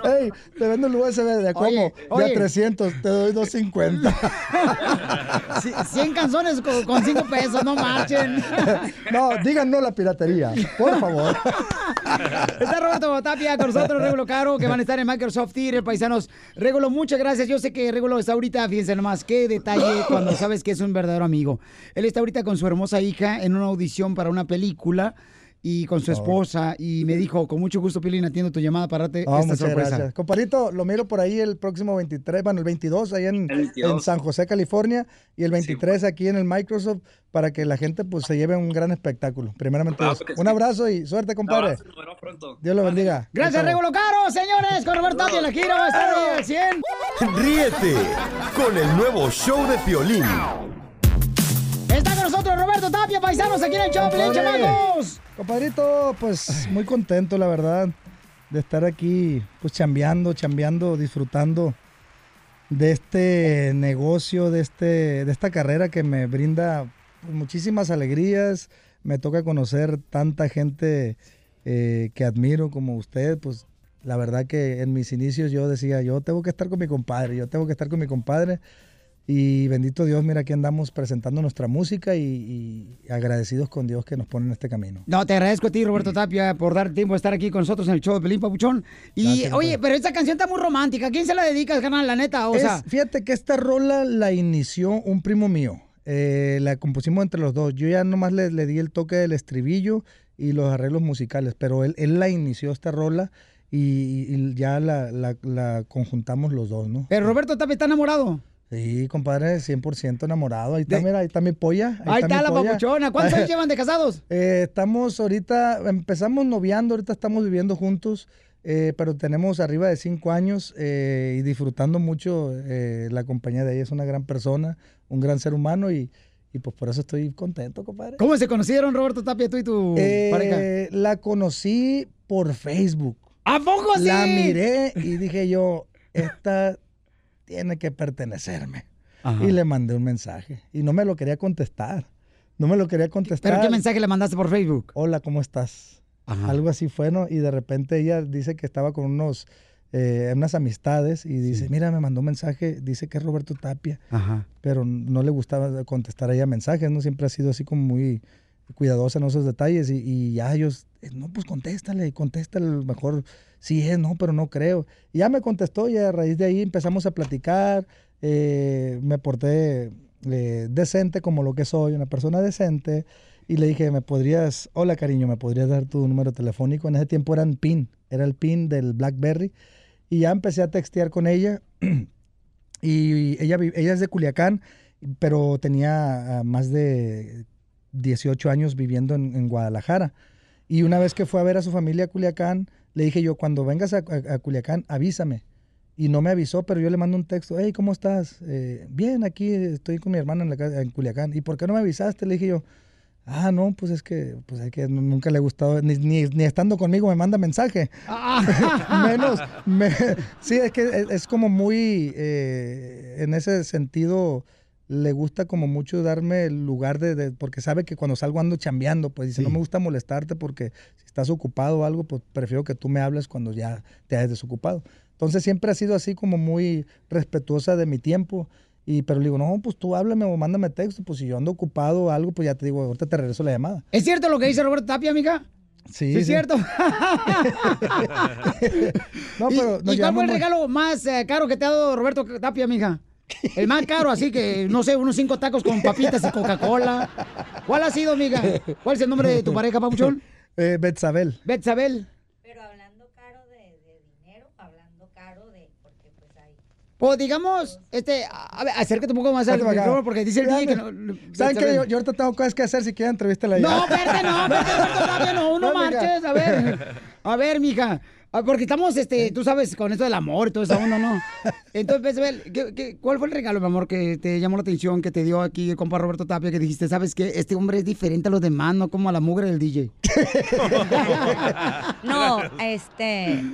Ey, te vendo el USB de a cómo? Oye, De oye. a 300, te doy 250. C- 100 canciones con, con 5 pesos, no marchen. No, digan no la piratería, por favor. Está Roberto Tapia con nosotros, Regulo Caro, que van a estar en Microsoft Theater, paisanos. Regulo, muchas gracias. Yo sé que Regulo está ahorita, fíjense nomás, qué detalle cuando sabes que es un verdadero amigo. Él está ahorita con su hermosa hija en una audición para una película y con su esposa y me dijo, con mucho gusto, Pilín, atiendo tu llamada para darte Oh, esta sorpresa. gracias. Comparito, lo miro por ahí el próximo 23, bueno, el 22, ahí en, 22. en San José, California, y el 23 aquí en el Microsoft, para que la gente pues se lleve un gran espectáculo. Primeramente, Claro Dios. que un sí. abrazo y suerte, compadre. abrazo, nos vemos pronto. Dios lo bendiga. Gracias. Regulo Caro, señores, con Roberto Tapia, la gira va a estar al 100. Ríete con el nuevo show de Piolín. Está con nosotros Roberto Tapia, paisanos, aquí en el show. Compadrito, pues muy contento, la verdad, de estar aquí, pues chambeando, chambeando, disfrutando de este negocio, de, este, de esta carrera que me brinda pues, muchísimas alegrías. Me toca conocer tanta gente eh, que admiro como usted, pues la verdad que en mis inicios yo decía, yo tengo que estar con mi compadre, yo tengo que estar con mi compadre. Y bendito Dios, mira, aquí andamos presentando nuestra música y, y agradecidos con Dios que nos pone en este camino. No, te agradezco a ti, Roberto Tapia, por dar tiempo de estar aquí con nosotros en el show de Pelín Papuchón. Y, Gracias, oye, pero esta canción está muy romántica. ¿A quién se la dedicas, carnal, la neta? O Es- sea, fíjate que esta rola la inició un primo mío. Eh, la compusimos entre los dos. Yo ya nomás le, le di el toque del estribillo y los arreglos musicales, pero él, él la inició esta rola y, y ya la, la- la conjuntamos los dos, ¿no? pero Roberto Tapia está enamorado. Sí, compadre, 100% enamorado. Ahí está, mira, ahí está mi polla. Ahí está mi la polla. papuchona. ¿Cuántos años llevan de casados? Eh, estamos ahorita, empezamos noviando, ahorita estamos viviendo juntos, eh, pero tenemos arriba de cinco años eh, y disfrutando mucho la compañía de ella. Es una gran persona, un gran ser humano y, y pues por eso estoy contento, compadre. ¿Cómo se conocieron, Roberto Tapia, tú y tu pareja? La conocí por Facebook. ¿A poco sí? La miré y dije yo, esta tiene que pertenecerme. Ajá. Y le mandé un mensaje y no me lo quería contestar. No me lo quería contestar. ¿Pero qué mensaje le mandaste por Facebook? Hola, ¿cómo estás? Algo así fue, ¿no? Y de repente ella dice que estaba con unos, eh, unas amistades y dice, mira, me mandó un mensaje, dice que es Roberto Tapia, Ajá. pero no le gustaba contestar a ella mensajes, ¿no? Siempre ha sido así como muy cuidadosa en esos detalles y, y ya ellos, eh, no, pues contéstale, contéstale, mejor sí es, no, pero no creo. Y ya me contestó y a raíz de ahí empezamos a platicar, eh, me porté eh, decente como lo que soy, una persona decente. Y le dije, ¿me podrías, hola cariño, ¿me podrías dar tu número telefónico? En ese tiempo eran PIN, era el PIN del BlackBerry. Y ya empecé a textear con ella. y ella, ella es de Culiacán, pero tenía ah, más de 18 años viviendo en, en Guadalajara. Y una vez que fue a ver a su familia a Culiacán, le dije yo, cuando vengas a, a- a Culiacán, avísame. Y no me avisó, pero yo le mando un texto, hey, ¿cómo estás? "Eh, bien, aquí estoy con mi hermana en, la casa, en Culiacán. ¿Y por qué no me avisaste? Le dije yo, ah, no, pues es que, pues es que nu- nunca le ha gustado, ni, ni, ni estando conmigo me manda mensaje. Menos, me- sí, es que es, es como muy, eh, en ese sentido, le gusta como mucho darme el lugar de, de- porque sabe que cuando salgo ando chambeando, pues dice, no me gusta molestarte porque si estás ocupado o algo, pues prefiero que tú me hables cuando ya te hayas desocupado. Entonces siempre ha sido así como muy respetuosa de mi tiempo. Y, pero le digo, no, pues tú háblame o mándame texto, pues si yo ando ocupado o algo, pues ya te digo, ahorita te regreso la llamada. ¿Es cierto lo que dice Roberto Tapia, amiga? Sí, ¿Sí es sí. cierto? No, ¿Y, pero nos y cuál fue el regalo más eh, caro que te ha dado Roberto Tapia, amiga? El más caro, así que, no sé, unos cinco tacos con papitas y Coca-Cola. ¿Cuál ha sido, amiga? ¿Cuál es el nombre de tu pareja, Papuchón? Eh, Betzabel. Betzabel. Pues digamos, este, a ver, acércate un poco más al micrófono porque dice el DJ que no. ¿Saben qué? Yo, yo ahorita tengo cosas que hacer. Si quieren, entrevístala ya. No, verte, no, Tapia, no, no No, mija. marches, a ver. A ver, mija. Ah, Porque estamos, este, tú sabes, con esto del amor y todo eso, uno, ¿no? Entonces, Betzabel, ¿qué, qué, cuál fue el regalo, mi amor, que te llamó la atención, que te dio aquí el compa Roberto Tapia, que dijiste, ¿sabes qué? Este hombre es diferente a los demás, no como a la mugre del DJ. No, este.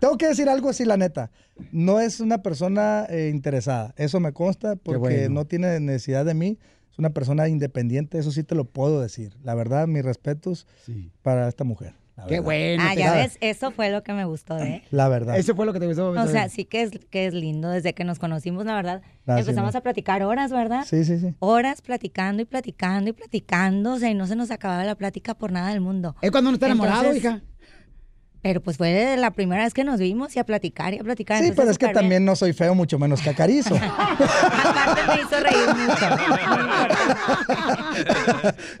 Tengo que decir algo así, la neta. No es una persona eh, interesada. Eso me consta porque bueno. no tiene necesidad de mí. Es una persona independiente. Eso sí te lo puedo decir. La verdad, mis respetos para esta mujer. Qué bueno. Ah, ya ves, eso fue lo que me gustó de él. La verdad. Eso fue lo que te gustó. O sea, sí que es, que es lindo. Desde que nos conocimos, la verdad, Ah, empezamos ¿no? a platicar horas, ¿verdad? Sí, sí, sí. Horas platicando y platicando y platicando. O sea, y no se nos acababa la plática por nada del mundo. Es cuando uno está enamorado, Entonces, hija. Pero pues fue la primera vez que nos vimos y a platicar y a platicar. Sí, entonces, pero es que bien. también no soy feo, mucho menos que acarizo. Aparte me hizo reír mucho.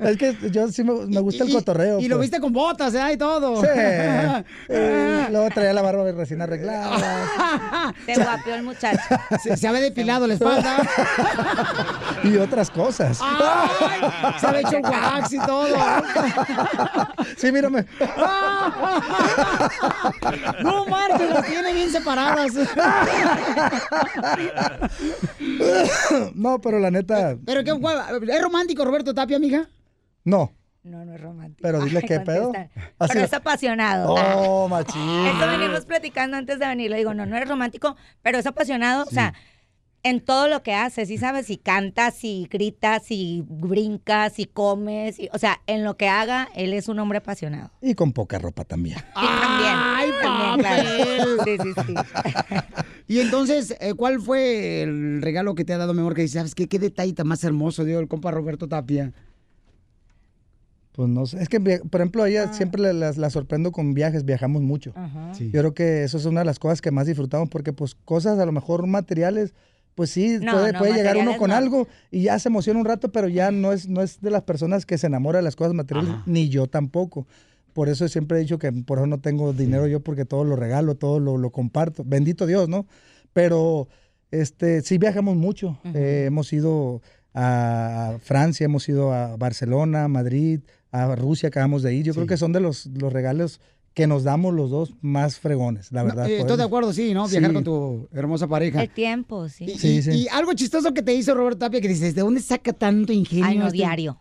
es que yo sí me, me gusta el Y- cotorreo. Y lo pues. viste con botas, ¿eh? Y todo. Sí. Eh, luego traía la barba recién arreglada. Se guapió el muchacho. Se, se había depilado la espalda. y otras cosas. Ay, se había hecho wax y todo. Sí, mírame. No marches, las tiene bien separadas. no, pero la neta, Pero qué. ¿Es romántico Roberto Tapia, amiga? no. No, no es romántico. Pero dile Ay, qué pedo. Así- Pero es apasionado. Oh, machín. Esto venimos platicando antes de venir. Le digo, no, no eres romántico, pero es apasionado. O sea, en todo lo que hace, ¿sí sabes? Si cantas, si gritas, si brincas, si comes. si- o sea, en lo que haga, él es un hombre apasionado. Y con poca ropa también. Y también. ¡Ay, también, claro. Sí, sí, sí. Y entonces, eh, ¿cuál fue el regalo que te ha dado, mi amor? Que dices, ¿sabes qué? ¿Qué detallita más hermoso dio el compa Roberto Tapia? Pues no sé. Es que, por ejemplo, a Ah. ella siempre la, la- la sorprendo con viajes, viajamos mucho. Ajá. Sí. Yo creo que eso es una de las cosas que más disfrutamos porque, pues, cosas a lo mejor materiales, pues sí, No, puede, no, puede llegar uno con no. algo y ya se emociona un rato, pero ya no es, no es de las personas que se enamora de las cosas materiales, Ajá. ni yo tampoco. Por eso siempre he dicho que por eso no tengo dinero yo porque todo lo regalo, todo lo, lo comparto. Bendito Dios, ¿no? Pero este sí viajamos mucho. Eh, hemos ido a Francia, hemos ido a Barcelona, Madrid, a Rusia, acabamos de ir. Yo creo que son de los, los regalos que nos damos los dos más fregones, la verdad. Eh, Estoy de acuerdo, sí, ¿no? Viajar Sí. con tu hermosa pareja. El tiempo, sí. Y, Sí, sí. y algo chistoso que te hizo Roberto Tapia que dices, ¿de dónde saca tanto ingenio? Ay, no, este? diario.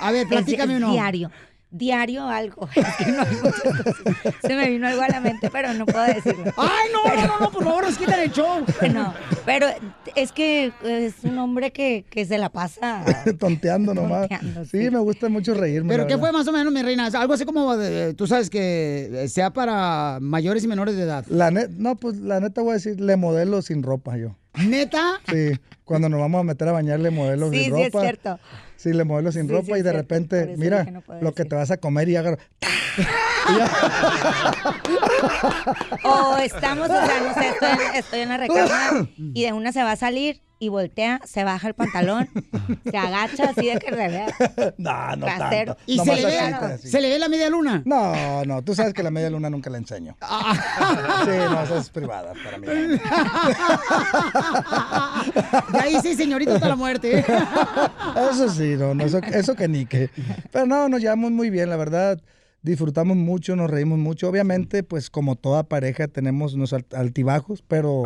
A ver, platícame uno. Diario. Diario algo. Es que no hay muchas cosas. Se me vino algo a la mente, pero no puedo decirlo. Ay, no, no, no, no, por favor, nos quitan el show. No, pero es que es un hombre que, que se la pasa. Tonteando nomás. Tonteando, sí, me gusta mucho reírme. ¿Pero qué verdad. fue más o menos, mi reina? Algo así como, de- tú sabes que sea para mayores y menores de edad. La net, no, pues la neta voy a decir, le modelo sin ropa yo. ¿Neta? Sí, cuando nos vamos a meter a bañar le modelo Sí, sin sí, ropa. es cierto. Sí, le modelo sin Sí, ropa sí, y de repente, mira, no lo que te vas a comer y agarro. O estamos, o sea, no sé, estoy en, estoy en la recámara y de una se va a salir y voltea, se baja el pantalón, se agacha así de que revea. No, no Trasero. tanto. ¿Y se le, ve, así. se le ve la media luna? No, no, tú sabes que la media luna nunca la enseño. Sí, no, esa es privada para mí. Y ahí sí, señorita, hasta la muerte. Eso sí, no, no, eso, eso que ni que. Pero no, nos llevamos muy bien, la verdad. Disfrutamos mucho, nos reímos mucho. Obviamente, pues como toda pareja tenemos unos alt- altibajos, pero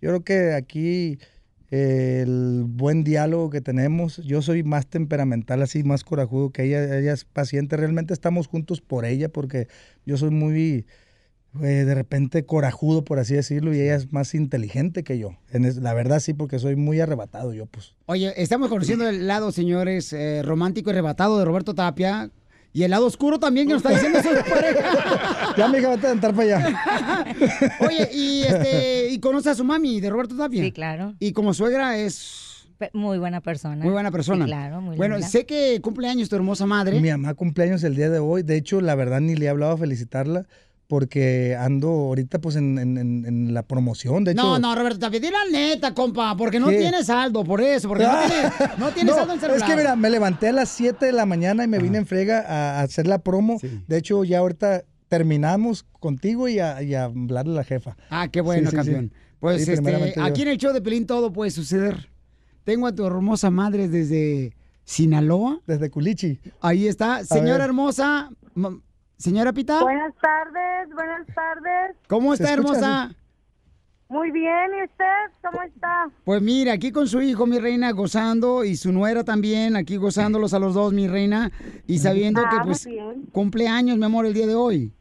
yo creo que aquí el buen diálogo que tenemos, yo soy más temperamental, así, más corajudo que ella, ella es paciente. Realmente estamos juntos por ella, porque yo soy muy, eh, de repente, corajudo, por así decirlo, y ella es más inteligente que yo. En la verdad, sí, porque soy muy arrebatado yo, pues. Oye, estamos conociendo el lado, señores, eh, romántico y arrebatado de Roberto Tapia. Y el lado oscuro también que nos está diciendo su pareja. Ya, amiga, vete a entrar para allá. Oye, y este, y conoce a su mami de Roberto Tapia. Sí, claro. Y como suegra es Muy buena persona. muy buena persona. Sí, claro, muy Bueno, linda. sé que cumple años tu hermosa madre. Mi mamá cumpleaños el día de hoy. De hecho, la verdad ni le he hablado a felicitarla porque ando ahorita pues en, en- la promoción, de hecho. No, no, Roberto Tapia, di la neta, compa, porque no ¿Qué? tienes saldo, por eso, porque no tienes, no tienes No, saldo en celular. Es que mira, me levanté a las 7 de la mañana y me vine en frega a, a hacer la promo. De hecho, ya ahorita terminamos contigo y a, y a hablarle a la jefa. Ah, qué bueno, Sí, sí, sí. campeón. Pues Sí, este, aquí en el show de Pelín todo puede suceder. Tengo a tu hermosa madre desde Sinaloa. Desde Culichi. Ahí está. Señora hermosa, señora Pita. Buenas tardes, buenas tardes. ¿Cómo ¿Se está, escucha hermosa? Muy bien, ¿y usted cómo está? Pues mira, aquí con su hijo, mi reina, gozando, y su nuera también, aquí gozándolos a los dos, mi reina, y sabiendo Ah, que muy pues cumpleaños, mi amor, el día de hoy.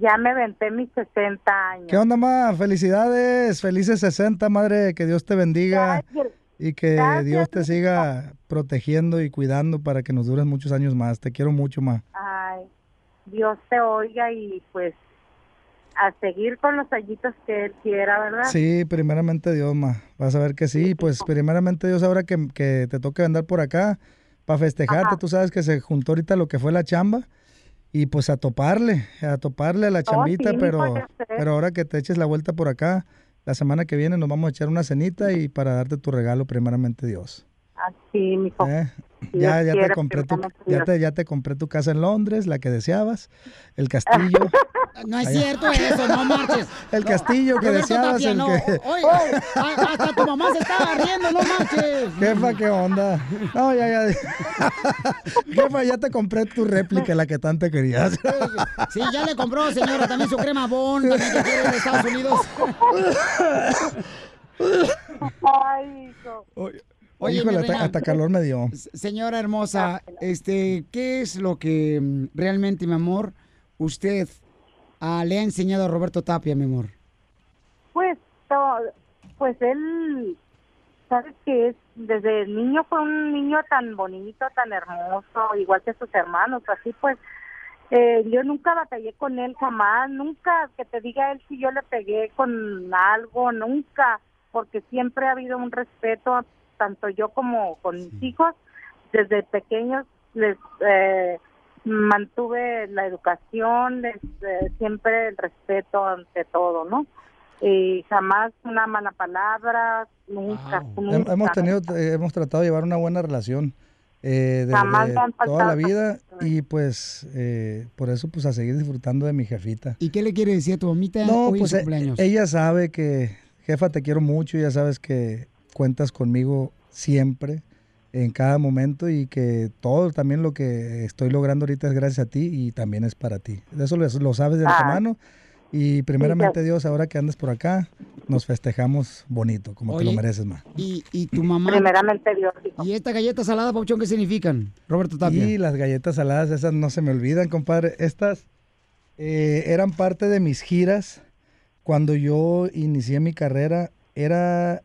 Ya me venté mis 60 años. ¿Qué onda, ma? Felicidades, felices 60, madre, que Dios te bendiga Gracias. Y que Gracias, Dios te siga protegiendo y cuidando para que nos dures muchos años más. Te quiero mucho, ma. Ay, Dios te oiga y pues a seguir con los añitos que él quiera, ¿verdad? Sí, primeramente Dios, ma. Vas a ver que sí, pues primeramente Dios, ahora que, que te toque andar por acá para festejarte, tú sabes que se juntó ahorita lo que fue la chamba y pues a toparle, a toparle a la chambita, sí, pero, pero ahora que te eches la vuelta por acá, la semana que viene nos vamos a echar una cenita y para darte tu regalo, primeramente Dios. Así, mijo. ¿eh? Ya, ya te compré tu, ya te, ya te compré tu casa en Londres, la que deseabas, el castillo. No es Allá. cierto eso, no marches. El castillo que Roberto deseabas, Tapia, el no. que- Oye, hasta tu mamá se estaba riendo, no marches. Jefa, ¿qué onda? No, ya, ya. Jefa, ya te compré tu réplica, la que tanto querías. Sí, ya le compró, señora, también su crema Bond, también que quiere de Estados Unidos. Ay, hijo. Oye, Híjole, mi hasta, calor me dio. Señora hermosa, este, ¿qué es lo que mm, realmente, mi amor, usted ah, le ha enseñado a Roberto Tapia, mi amor? Pues, pues él, sabes que es, desde el niño fue un niño tan bonito, tan hermoso, igual que sus hermanos, así pues, eh, yo nunca batallé con él jamás, nunca que te diga él si yo le pegué con algo, nunca, porque siempre ha habido un respeto, tanto yo como con mis hijos, desde pequeños les eh, mantuve la educación, les, eh, siempre el respeto ante todo, ¿no? Y jamás una mala palabra, nunca, nunca. Hem- Hemos tenido, eh, hemos tratado de llevar una buena relación eh, Jamás desde toda la vida y pues eh, por eso pues a seguir disfrutando de mi jefita. ¿Y qué le quiere decir a tu mamita No, hoy en pues su cumpleaños? ella sabe que, jefa, te quiero mucho, ya sabes que cuentas conmigo siempre, en cada momento y que todo también lo que estoy logrando ahorita es gracias a ti y también es para ti. Eso lo, lo sabes de Ah. antemano y primeramente Sí, Dios, ahora que andas por acá, nos festejamos bonito, como te lo Oye, mereces, ma. ¿Y, y tu mamá? Primeramente Dios. ¿Y esta galleta salada, Pauchón, qué significan, Roberto Tapia? Y las galletas saladas, esas no se me olvidan, compadre. Estas eh, eran parte de mis giras cuando yo inicié mi carrera. Era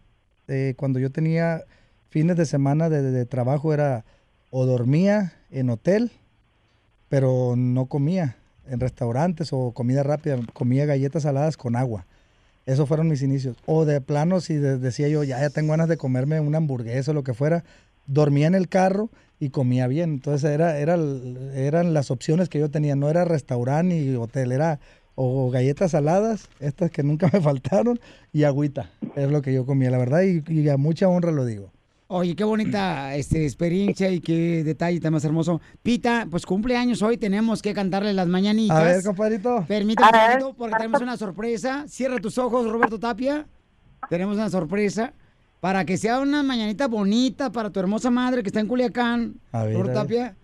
eh, cuando yo tenía fines de semana de, trabajo, era o dormía en hotel, pero no comía en restaurantes o comida rápida, comía galletas saladas con agua. Esos fueron mis inicios. O de plano, si de- decía yo, ya, ya tengo ganas de comerme una hamburguesa o lo que fuera, dormía en el carro y comía bien. Entonces era, era, eran las opciones que yo tenía. No era restaurante ni hotel, era o galletas saladas, estas que nunca me faltaron, y agüita. Es lo que yo comía, la verdad, y, y a mucha honra lo digo. Oye, qué bonita este, experiencia y qué detalle tan más hermoso. Pita, pues cumpleaños hoy, tenemos que cantarle las mañanitas. A ver, compadrito. Permítame, ver. tantito, porque tenemos una sorpresa. Cierra tus ojos, Roberto Tapia. Tenemos una sorpresa para que sea una mañanita bonita para tu hermosa madre que está en Culiacán. A ver, Roberto a ver. Tapia.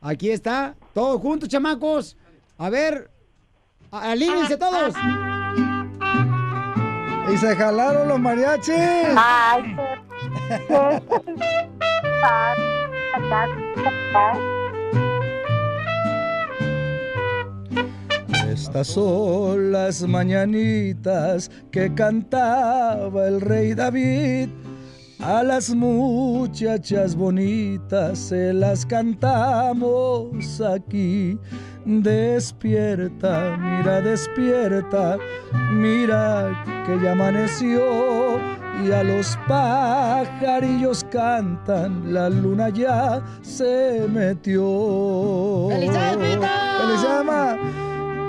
Aquí está, todos juntos, chamacos. A ver, a- alíñense todos. Y se jalaron los mariachis. Ay, Estas son las mañanitas que cantaba el rey David. A las muchachas bonitas se las cantamos aquí. Despierta, mira, despierta, mira que ya amaneció y a los pajarillos cantan, la luna ya se metió. ¡Felicidades, Pita!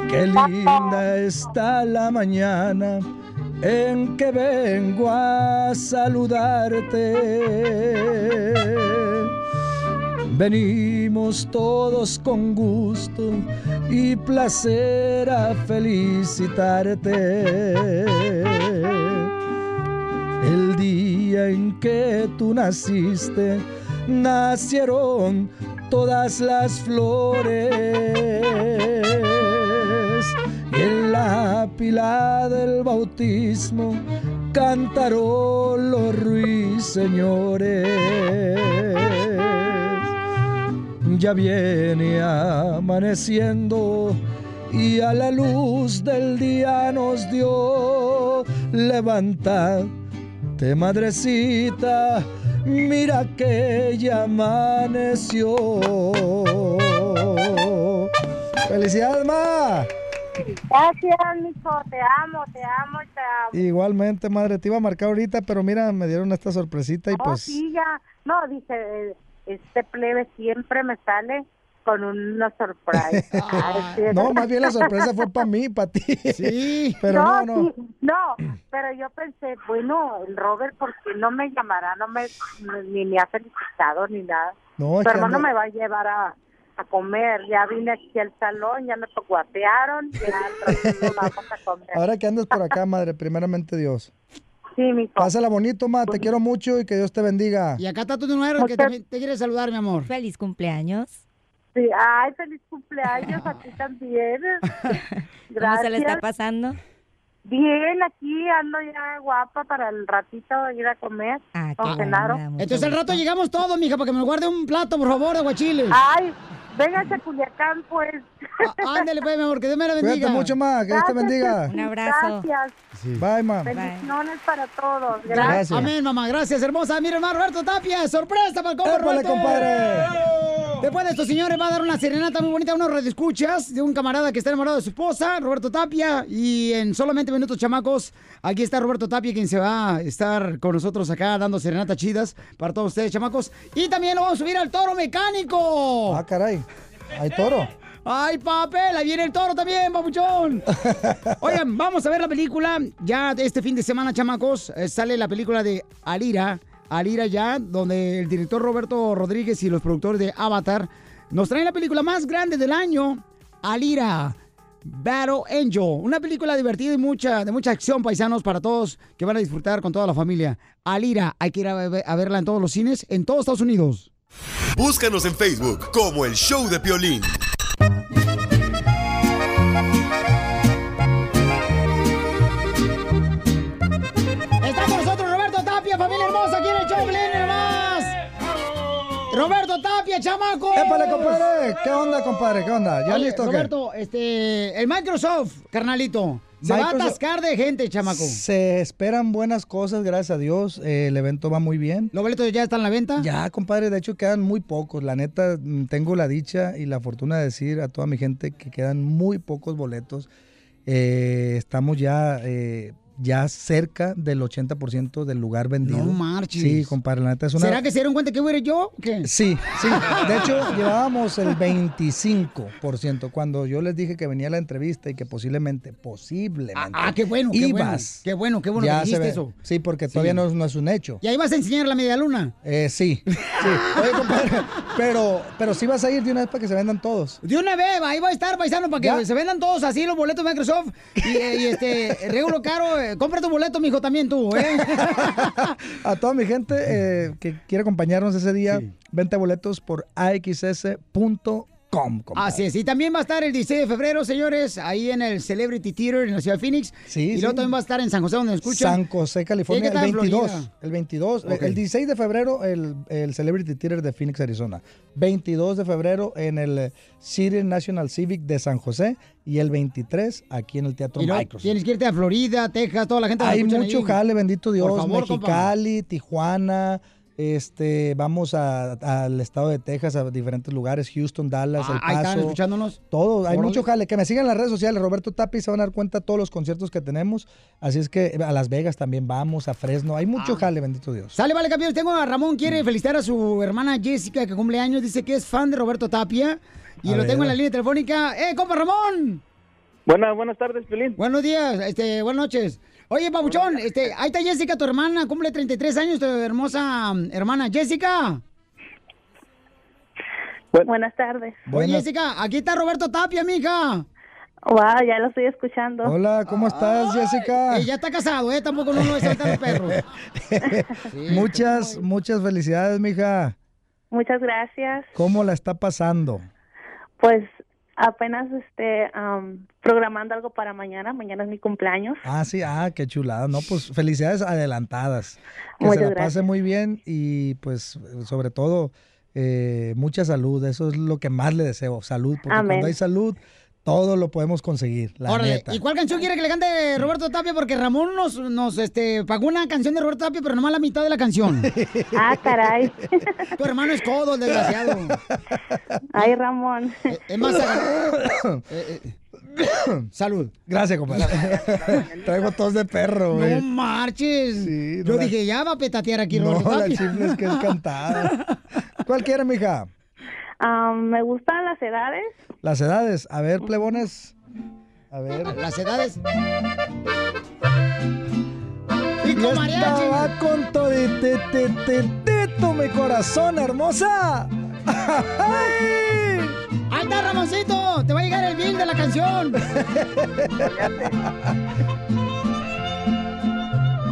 Qué linda está la mañana en que vengo a saludarte. Venimos todos con gusto y placer a felicitarte. El día en que tú naciste, nacieron todas las flores. Y en la pila del bautismo cantaron los ruiseñores. Ya viene amaneciendo y a la luz del día nos dio levántate madrecita mira que ya amaneció felicidades ma Gracias, mijo. Te amo, te amo y te amo. igualmente madre te iba a marcar ahorita pero mira me dieron esta sorpresita y Oh, pues sí, ya. No, dice, este plebe siempre me sale con una surprise. Ay, sí, no más bien la sorpresa fue para mí para ti sí pero no no, sí, no, pero yo pensé, bueno, el Robert, ¿por qué no me llamará? No me, ni me ha felicitado ni nada. No, Su hermano me va a llevar a, a comer. Ya vine aquí al salón, ya me guatearon, ya al ratito vamos a comer. ahora que andas por acá madre primeramente Dios Sí, mi Pásala bonito, ma. Te quiero mucho y que Dios te bendiga. Y acá está tu nuero que también te quiere saludar, mi amor. Feliz cumpleaños. Sí, ay, feliz cumpleaños a ti también. ¿Cómo se le está Gracias. pasando? Bien, aquí ando ya guapa para el ratito ir a comer Ah, con Genaro. Entonces al rato llegamos todos, mija, para que me guarde un plato, por favor, de aguachiles. Ay, véngase a Culiacán, pues. Ándale, pues, mi amor, que Dios me la bendiga. Cuídate mucho, ma. Que Dios te bendiga. Un abrazo. Gracias. Bye, ma. Bendiciones para todos. Gracias. Gracias. Amén, mamá. Gracias, hermosa. Mira, hermano Roberto Tapia. Sorpresa para el compa Épale, Roberto. compadre. Después de esto, señores, va a dar una serenata muy bonita a unos redescuchas de un camarada que está enamorado de su esposa, Roberto Tapia. Y en solamente minutos, chamacos, aquí está Roberto Tapia, quien se va a estar con nosotros acá dando serenatas chidas para todos ustedes, chamacos. Y también lo vamos a subir al toro mecánico. Ah, caray. Hay toro. ¡Ay, papel! Ahí viene el toro también, papuchón. Oigan, vamos a ver la película. Ya este fin de semana, chamacos, eh, sale la película de Alira. Alira ya, donde el director Roberto Rodríguez y los productores de Avatar nos traen la película más grande del año, Alira. Battle Angel, una película divertida y mucha, de mucha acción, paisanos, para todos que van a disfrutar con toda la familia. Alira, hay que ir a, ver- a verla en todos los cines, en todos Estados Unidos. Búscanos en Facebook como el Show de Piolín. Está con nosotros Roberto Tapia, familia hermosa, aquí en el show, Pelín, hermás. Roberto Tapia, chamaco. Épale, compadre. ¿Qué onda, compadre? ¿Qué onda? ¿Ya Oye, listo qué? Roberto, este, el Microsoft, carnalito, se va a atascar de gente, chamaco. Se esperan buenas cosas, gracias a Dios. Eh, el evento va muy bien. ¿Los boletos ya están a la venta? Ya, compadre, de hecho quedan muy pocos. La neta, mm, tengo la dicha y la fortuna de decir a toda mi gente que quedan muy pocos boletos. Eh, estamos ya, eh, ya cerca del 80% del lugar vendido. No marches. Sí, compadre, la neta es una... ¿Será que se dieron cuenta que voy a ir yo? o ¿Qué? Sí, sí. De hecho, llevábamos el 25%. Cuando yo les dije que venía la entrevista y que posiblemente, posiblemente. Ah, qué bueno, qué bueno. ibas. Qué bueno, qué bueno Ya que se dijiste ve. eso. Sí, porque todavía no, no es un hecho. ¿Y ahí vas a enseñar la media luna? Eh, sí, sí. Oye, compadre, pero, pero sí vas a ir de una vez para que se vendan todos. De una vez, ahí va a estar, paisano, para que Ya. se vendan todos así los boletos de Microsoft. Y, eh, y, este, regulo caro, eh, compra tu boleto, mijo, también tú, ¿eh? A toda mi gente eh, que quiere acompañarnos ese día, vente boletos por axs.com. Así es, y también va a estar el 16 de febrero, señores, ahí en el Celebrity Theater en la ciudad de Phoenix. Sí, y luego sí. también va a estar en San José, donde escuchan. San José, California, ¿Y qué tal el en 22. Florida? El 22. Ok. El 16 de febrero, el, el Celebrity Theater de Phoenix, Arizona. 22 de febrero en el City National Civic de San José. Y el 23 aquí en el Teatro Y Microsoft. tienes que irte a Florida, Texas, toda la gente. Hay mucho ahí. jale, bendito Dios. Favor, compa. Mexicali, Tijuana. Este, vamos a- al estado de Texas, a diferentes lugares, Houston, Dallas, Ah, El ahí Paso. están escuchándonos. Todo, hay Órale. mucho jale. Que me sigan en las redes sociales, Roberto Tapi, se van a dar cuenta de todos los conciertos que tenemos. Así es que a Las Vegas también vamos, a Fresno. Hay Ah. mucho jale, bendito Dios. Sale, vale, campeón. Tengo a Ramón, quiere felicitar a su hermana Jessica, que cumple años. Dice que es fan de Roberto Tapia. Y A lo tengo en la línea telefónica. ¡Eh, compa Ramón! Buenas, buenas tardes, Piolín. Buenos días, este, buenas noches. Oye, Pabuchón, este, ahí está Jessica, tu hermana, cumple 33 años, tu hermosa mm, hermana. Jessica. Buenas tardes. Oye, Jessica, aquí está Roberto Tapia, mija. Wow, ya lo estoy escuchando. Hola, ¿cómo estás, Jessica? Y ya está casado, ¿eh? Tampoco no lo saltar los perros. muchas, muchas felicidades, mija. Muchas gracias. ¿Cómo la está pasando? Pues apenas este am, programando algo para mañana. Mañana es mi cumpleaños. Ah, sí, ah, qué chulada. No, pues felicidades adelantadas. Que Muchas se la gracias. pase muy bien y pues sobre todo eh, mucha salud. Eso es lo que más le deseo, salud. Porque Amén. cuando hay salud, todo lo podemos conseguir, la Órale, neta. ¿y cuál canción quiere que le cante Roberto Tapia? Porque Ramón nos, nos este, pagó una canción de Roberto Tapia, pero nomás la mitad de la canción. Ah, caray. Tu hermano es codo, el desgraciado. Ay, Ramón. Es más, eh, eh, salud. Gracias, compadre. Traigo tos de perro, güey. No marches. no Yo la- dije, ya va a petatear aquí No, la chifla es que es cantada. ¿Cuál quiere, mija? Am, me gustan las edades. Las edades. A ver, plebones. A ver. Las edades. Y estaba con toditititito mi corazón, hermosa. ¡Ay! ¡Ahí está, Te va a llegar el bill de la canción.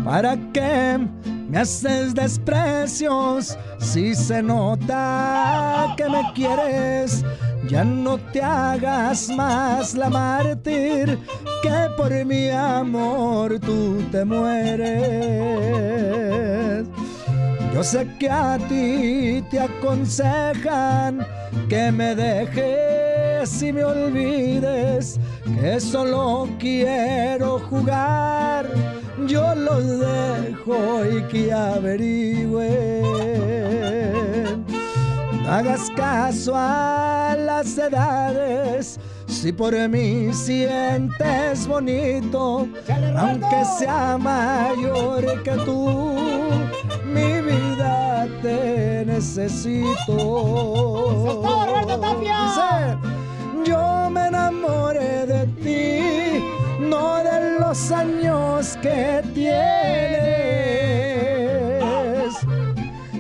¿Para qué me haces desprecios si se nota que me quieres? Ya no te hagas más la mártir que por mi amor tú te mueres. Yo sé que a ti te aconsejan que me dejes y me olvides, que solo quiero jugar. Yo los dejo y que averigüen. No hagas caso a las edades. Si por mí sientes bonito, aunque sea mayor que tú, mi vida te necesito. Dice, yo me enamoré de ti, no de los años que tienes.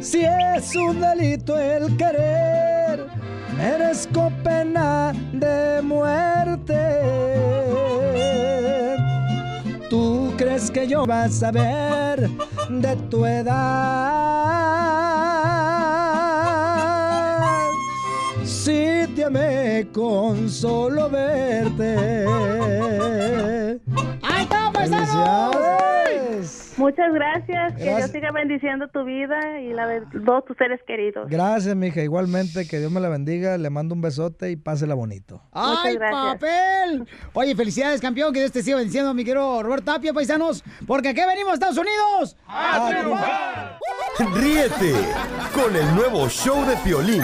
Si es un delito el querer, merezco pena de muerte. ¿Tú crees que yo vas a ver de tu edad? Amé con solo verte. ¡Ahí está, ¡Felicidades! Muchas gracias. Que Dios siga bendiciendo tu vida y la de todos tus seres queridos. Gracias, mija. Igualmente, que Dios me la bendiga. Le mando un besote y pásela bonito. ¡Ay, papel! Oye, felicidades, campeón, que Dios te siga bendiciendo, mi querido Roberto Tapia, paisanos, porque aquí venimos, Estados Unidos. ¡A triunfar! Ríete con el nuevo show de Piolín.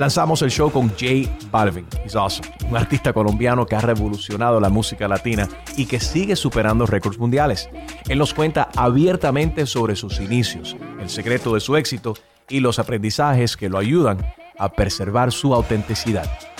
Lanzamos el show con J Balvin, he's awesome, un artista colombiano que ha revolucionado la música latina y que sigue superando récords mundiales. Él nos cuenta abiertamente sobre sus inicios, el secreto de su éxito y los aprendizajes que lo ayudan a preservar su autenticidad.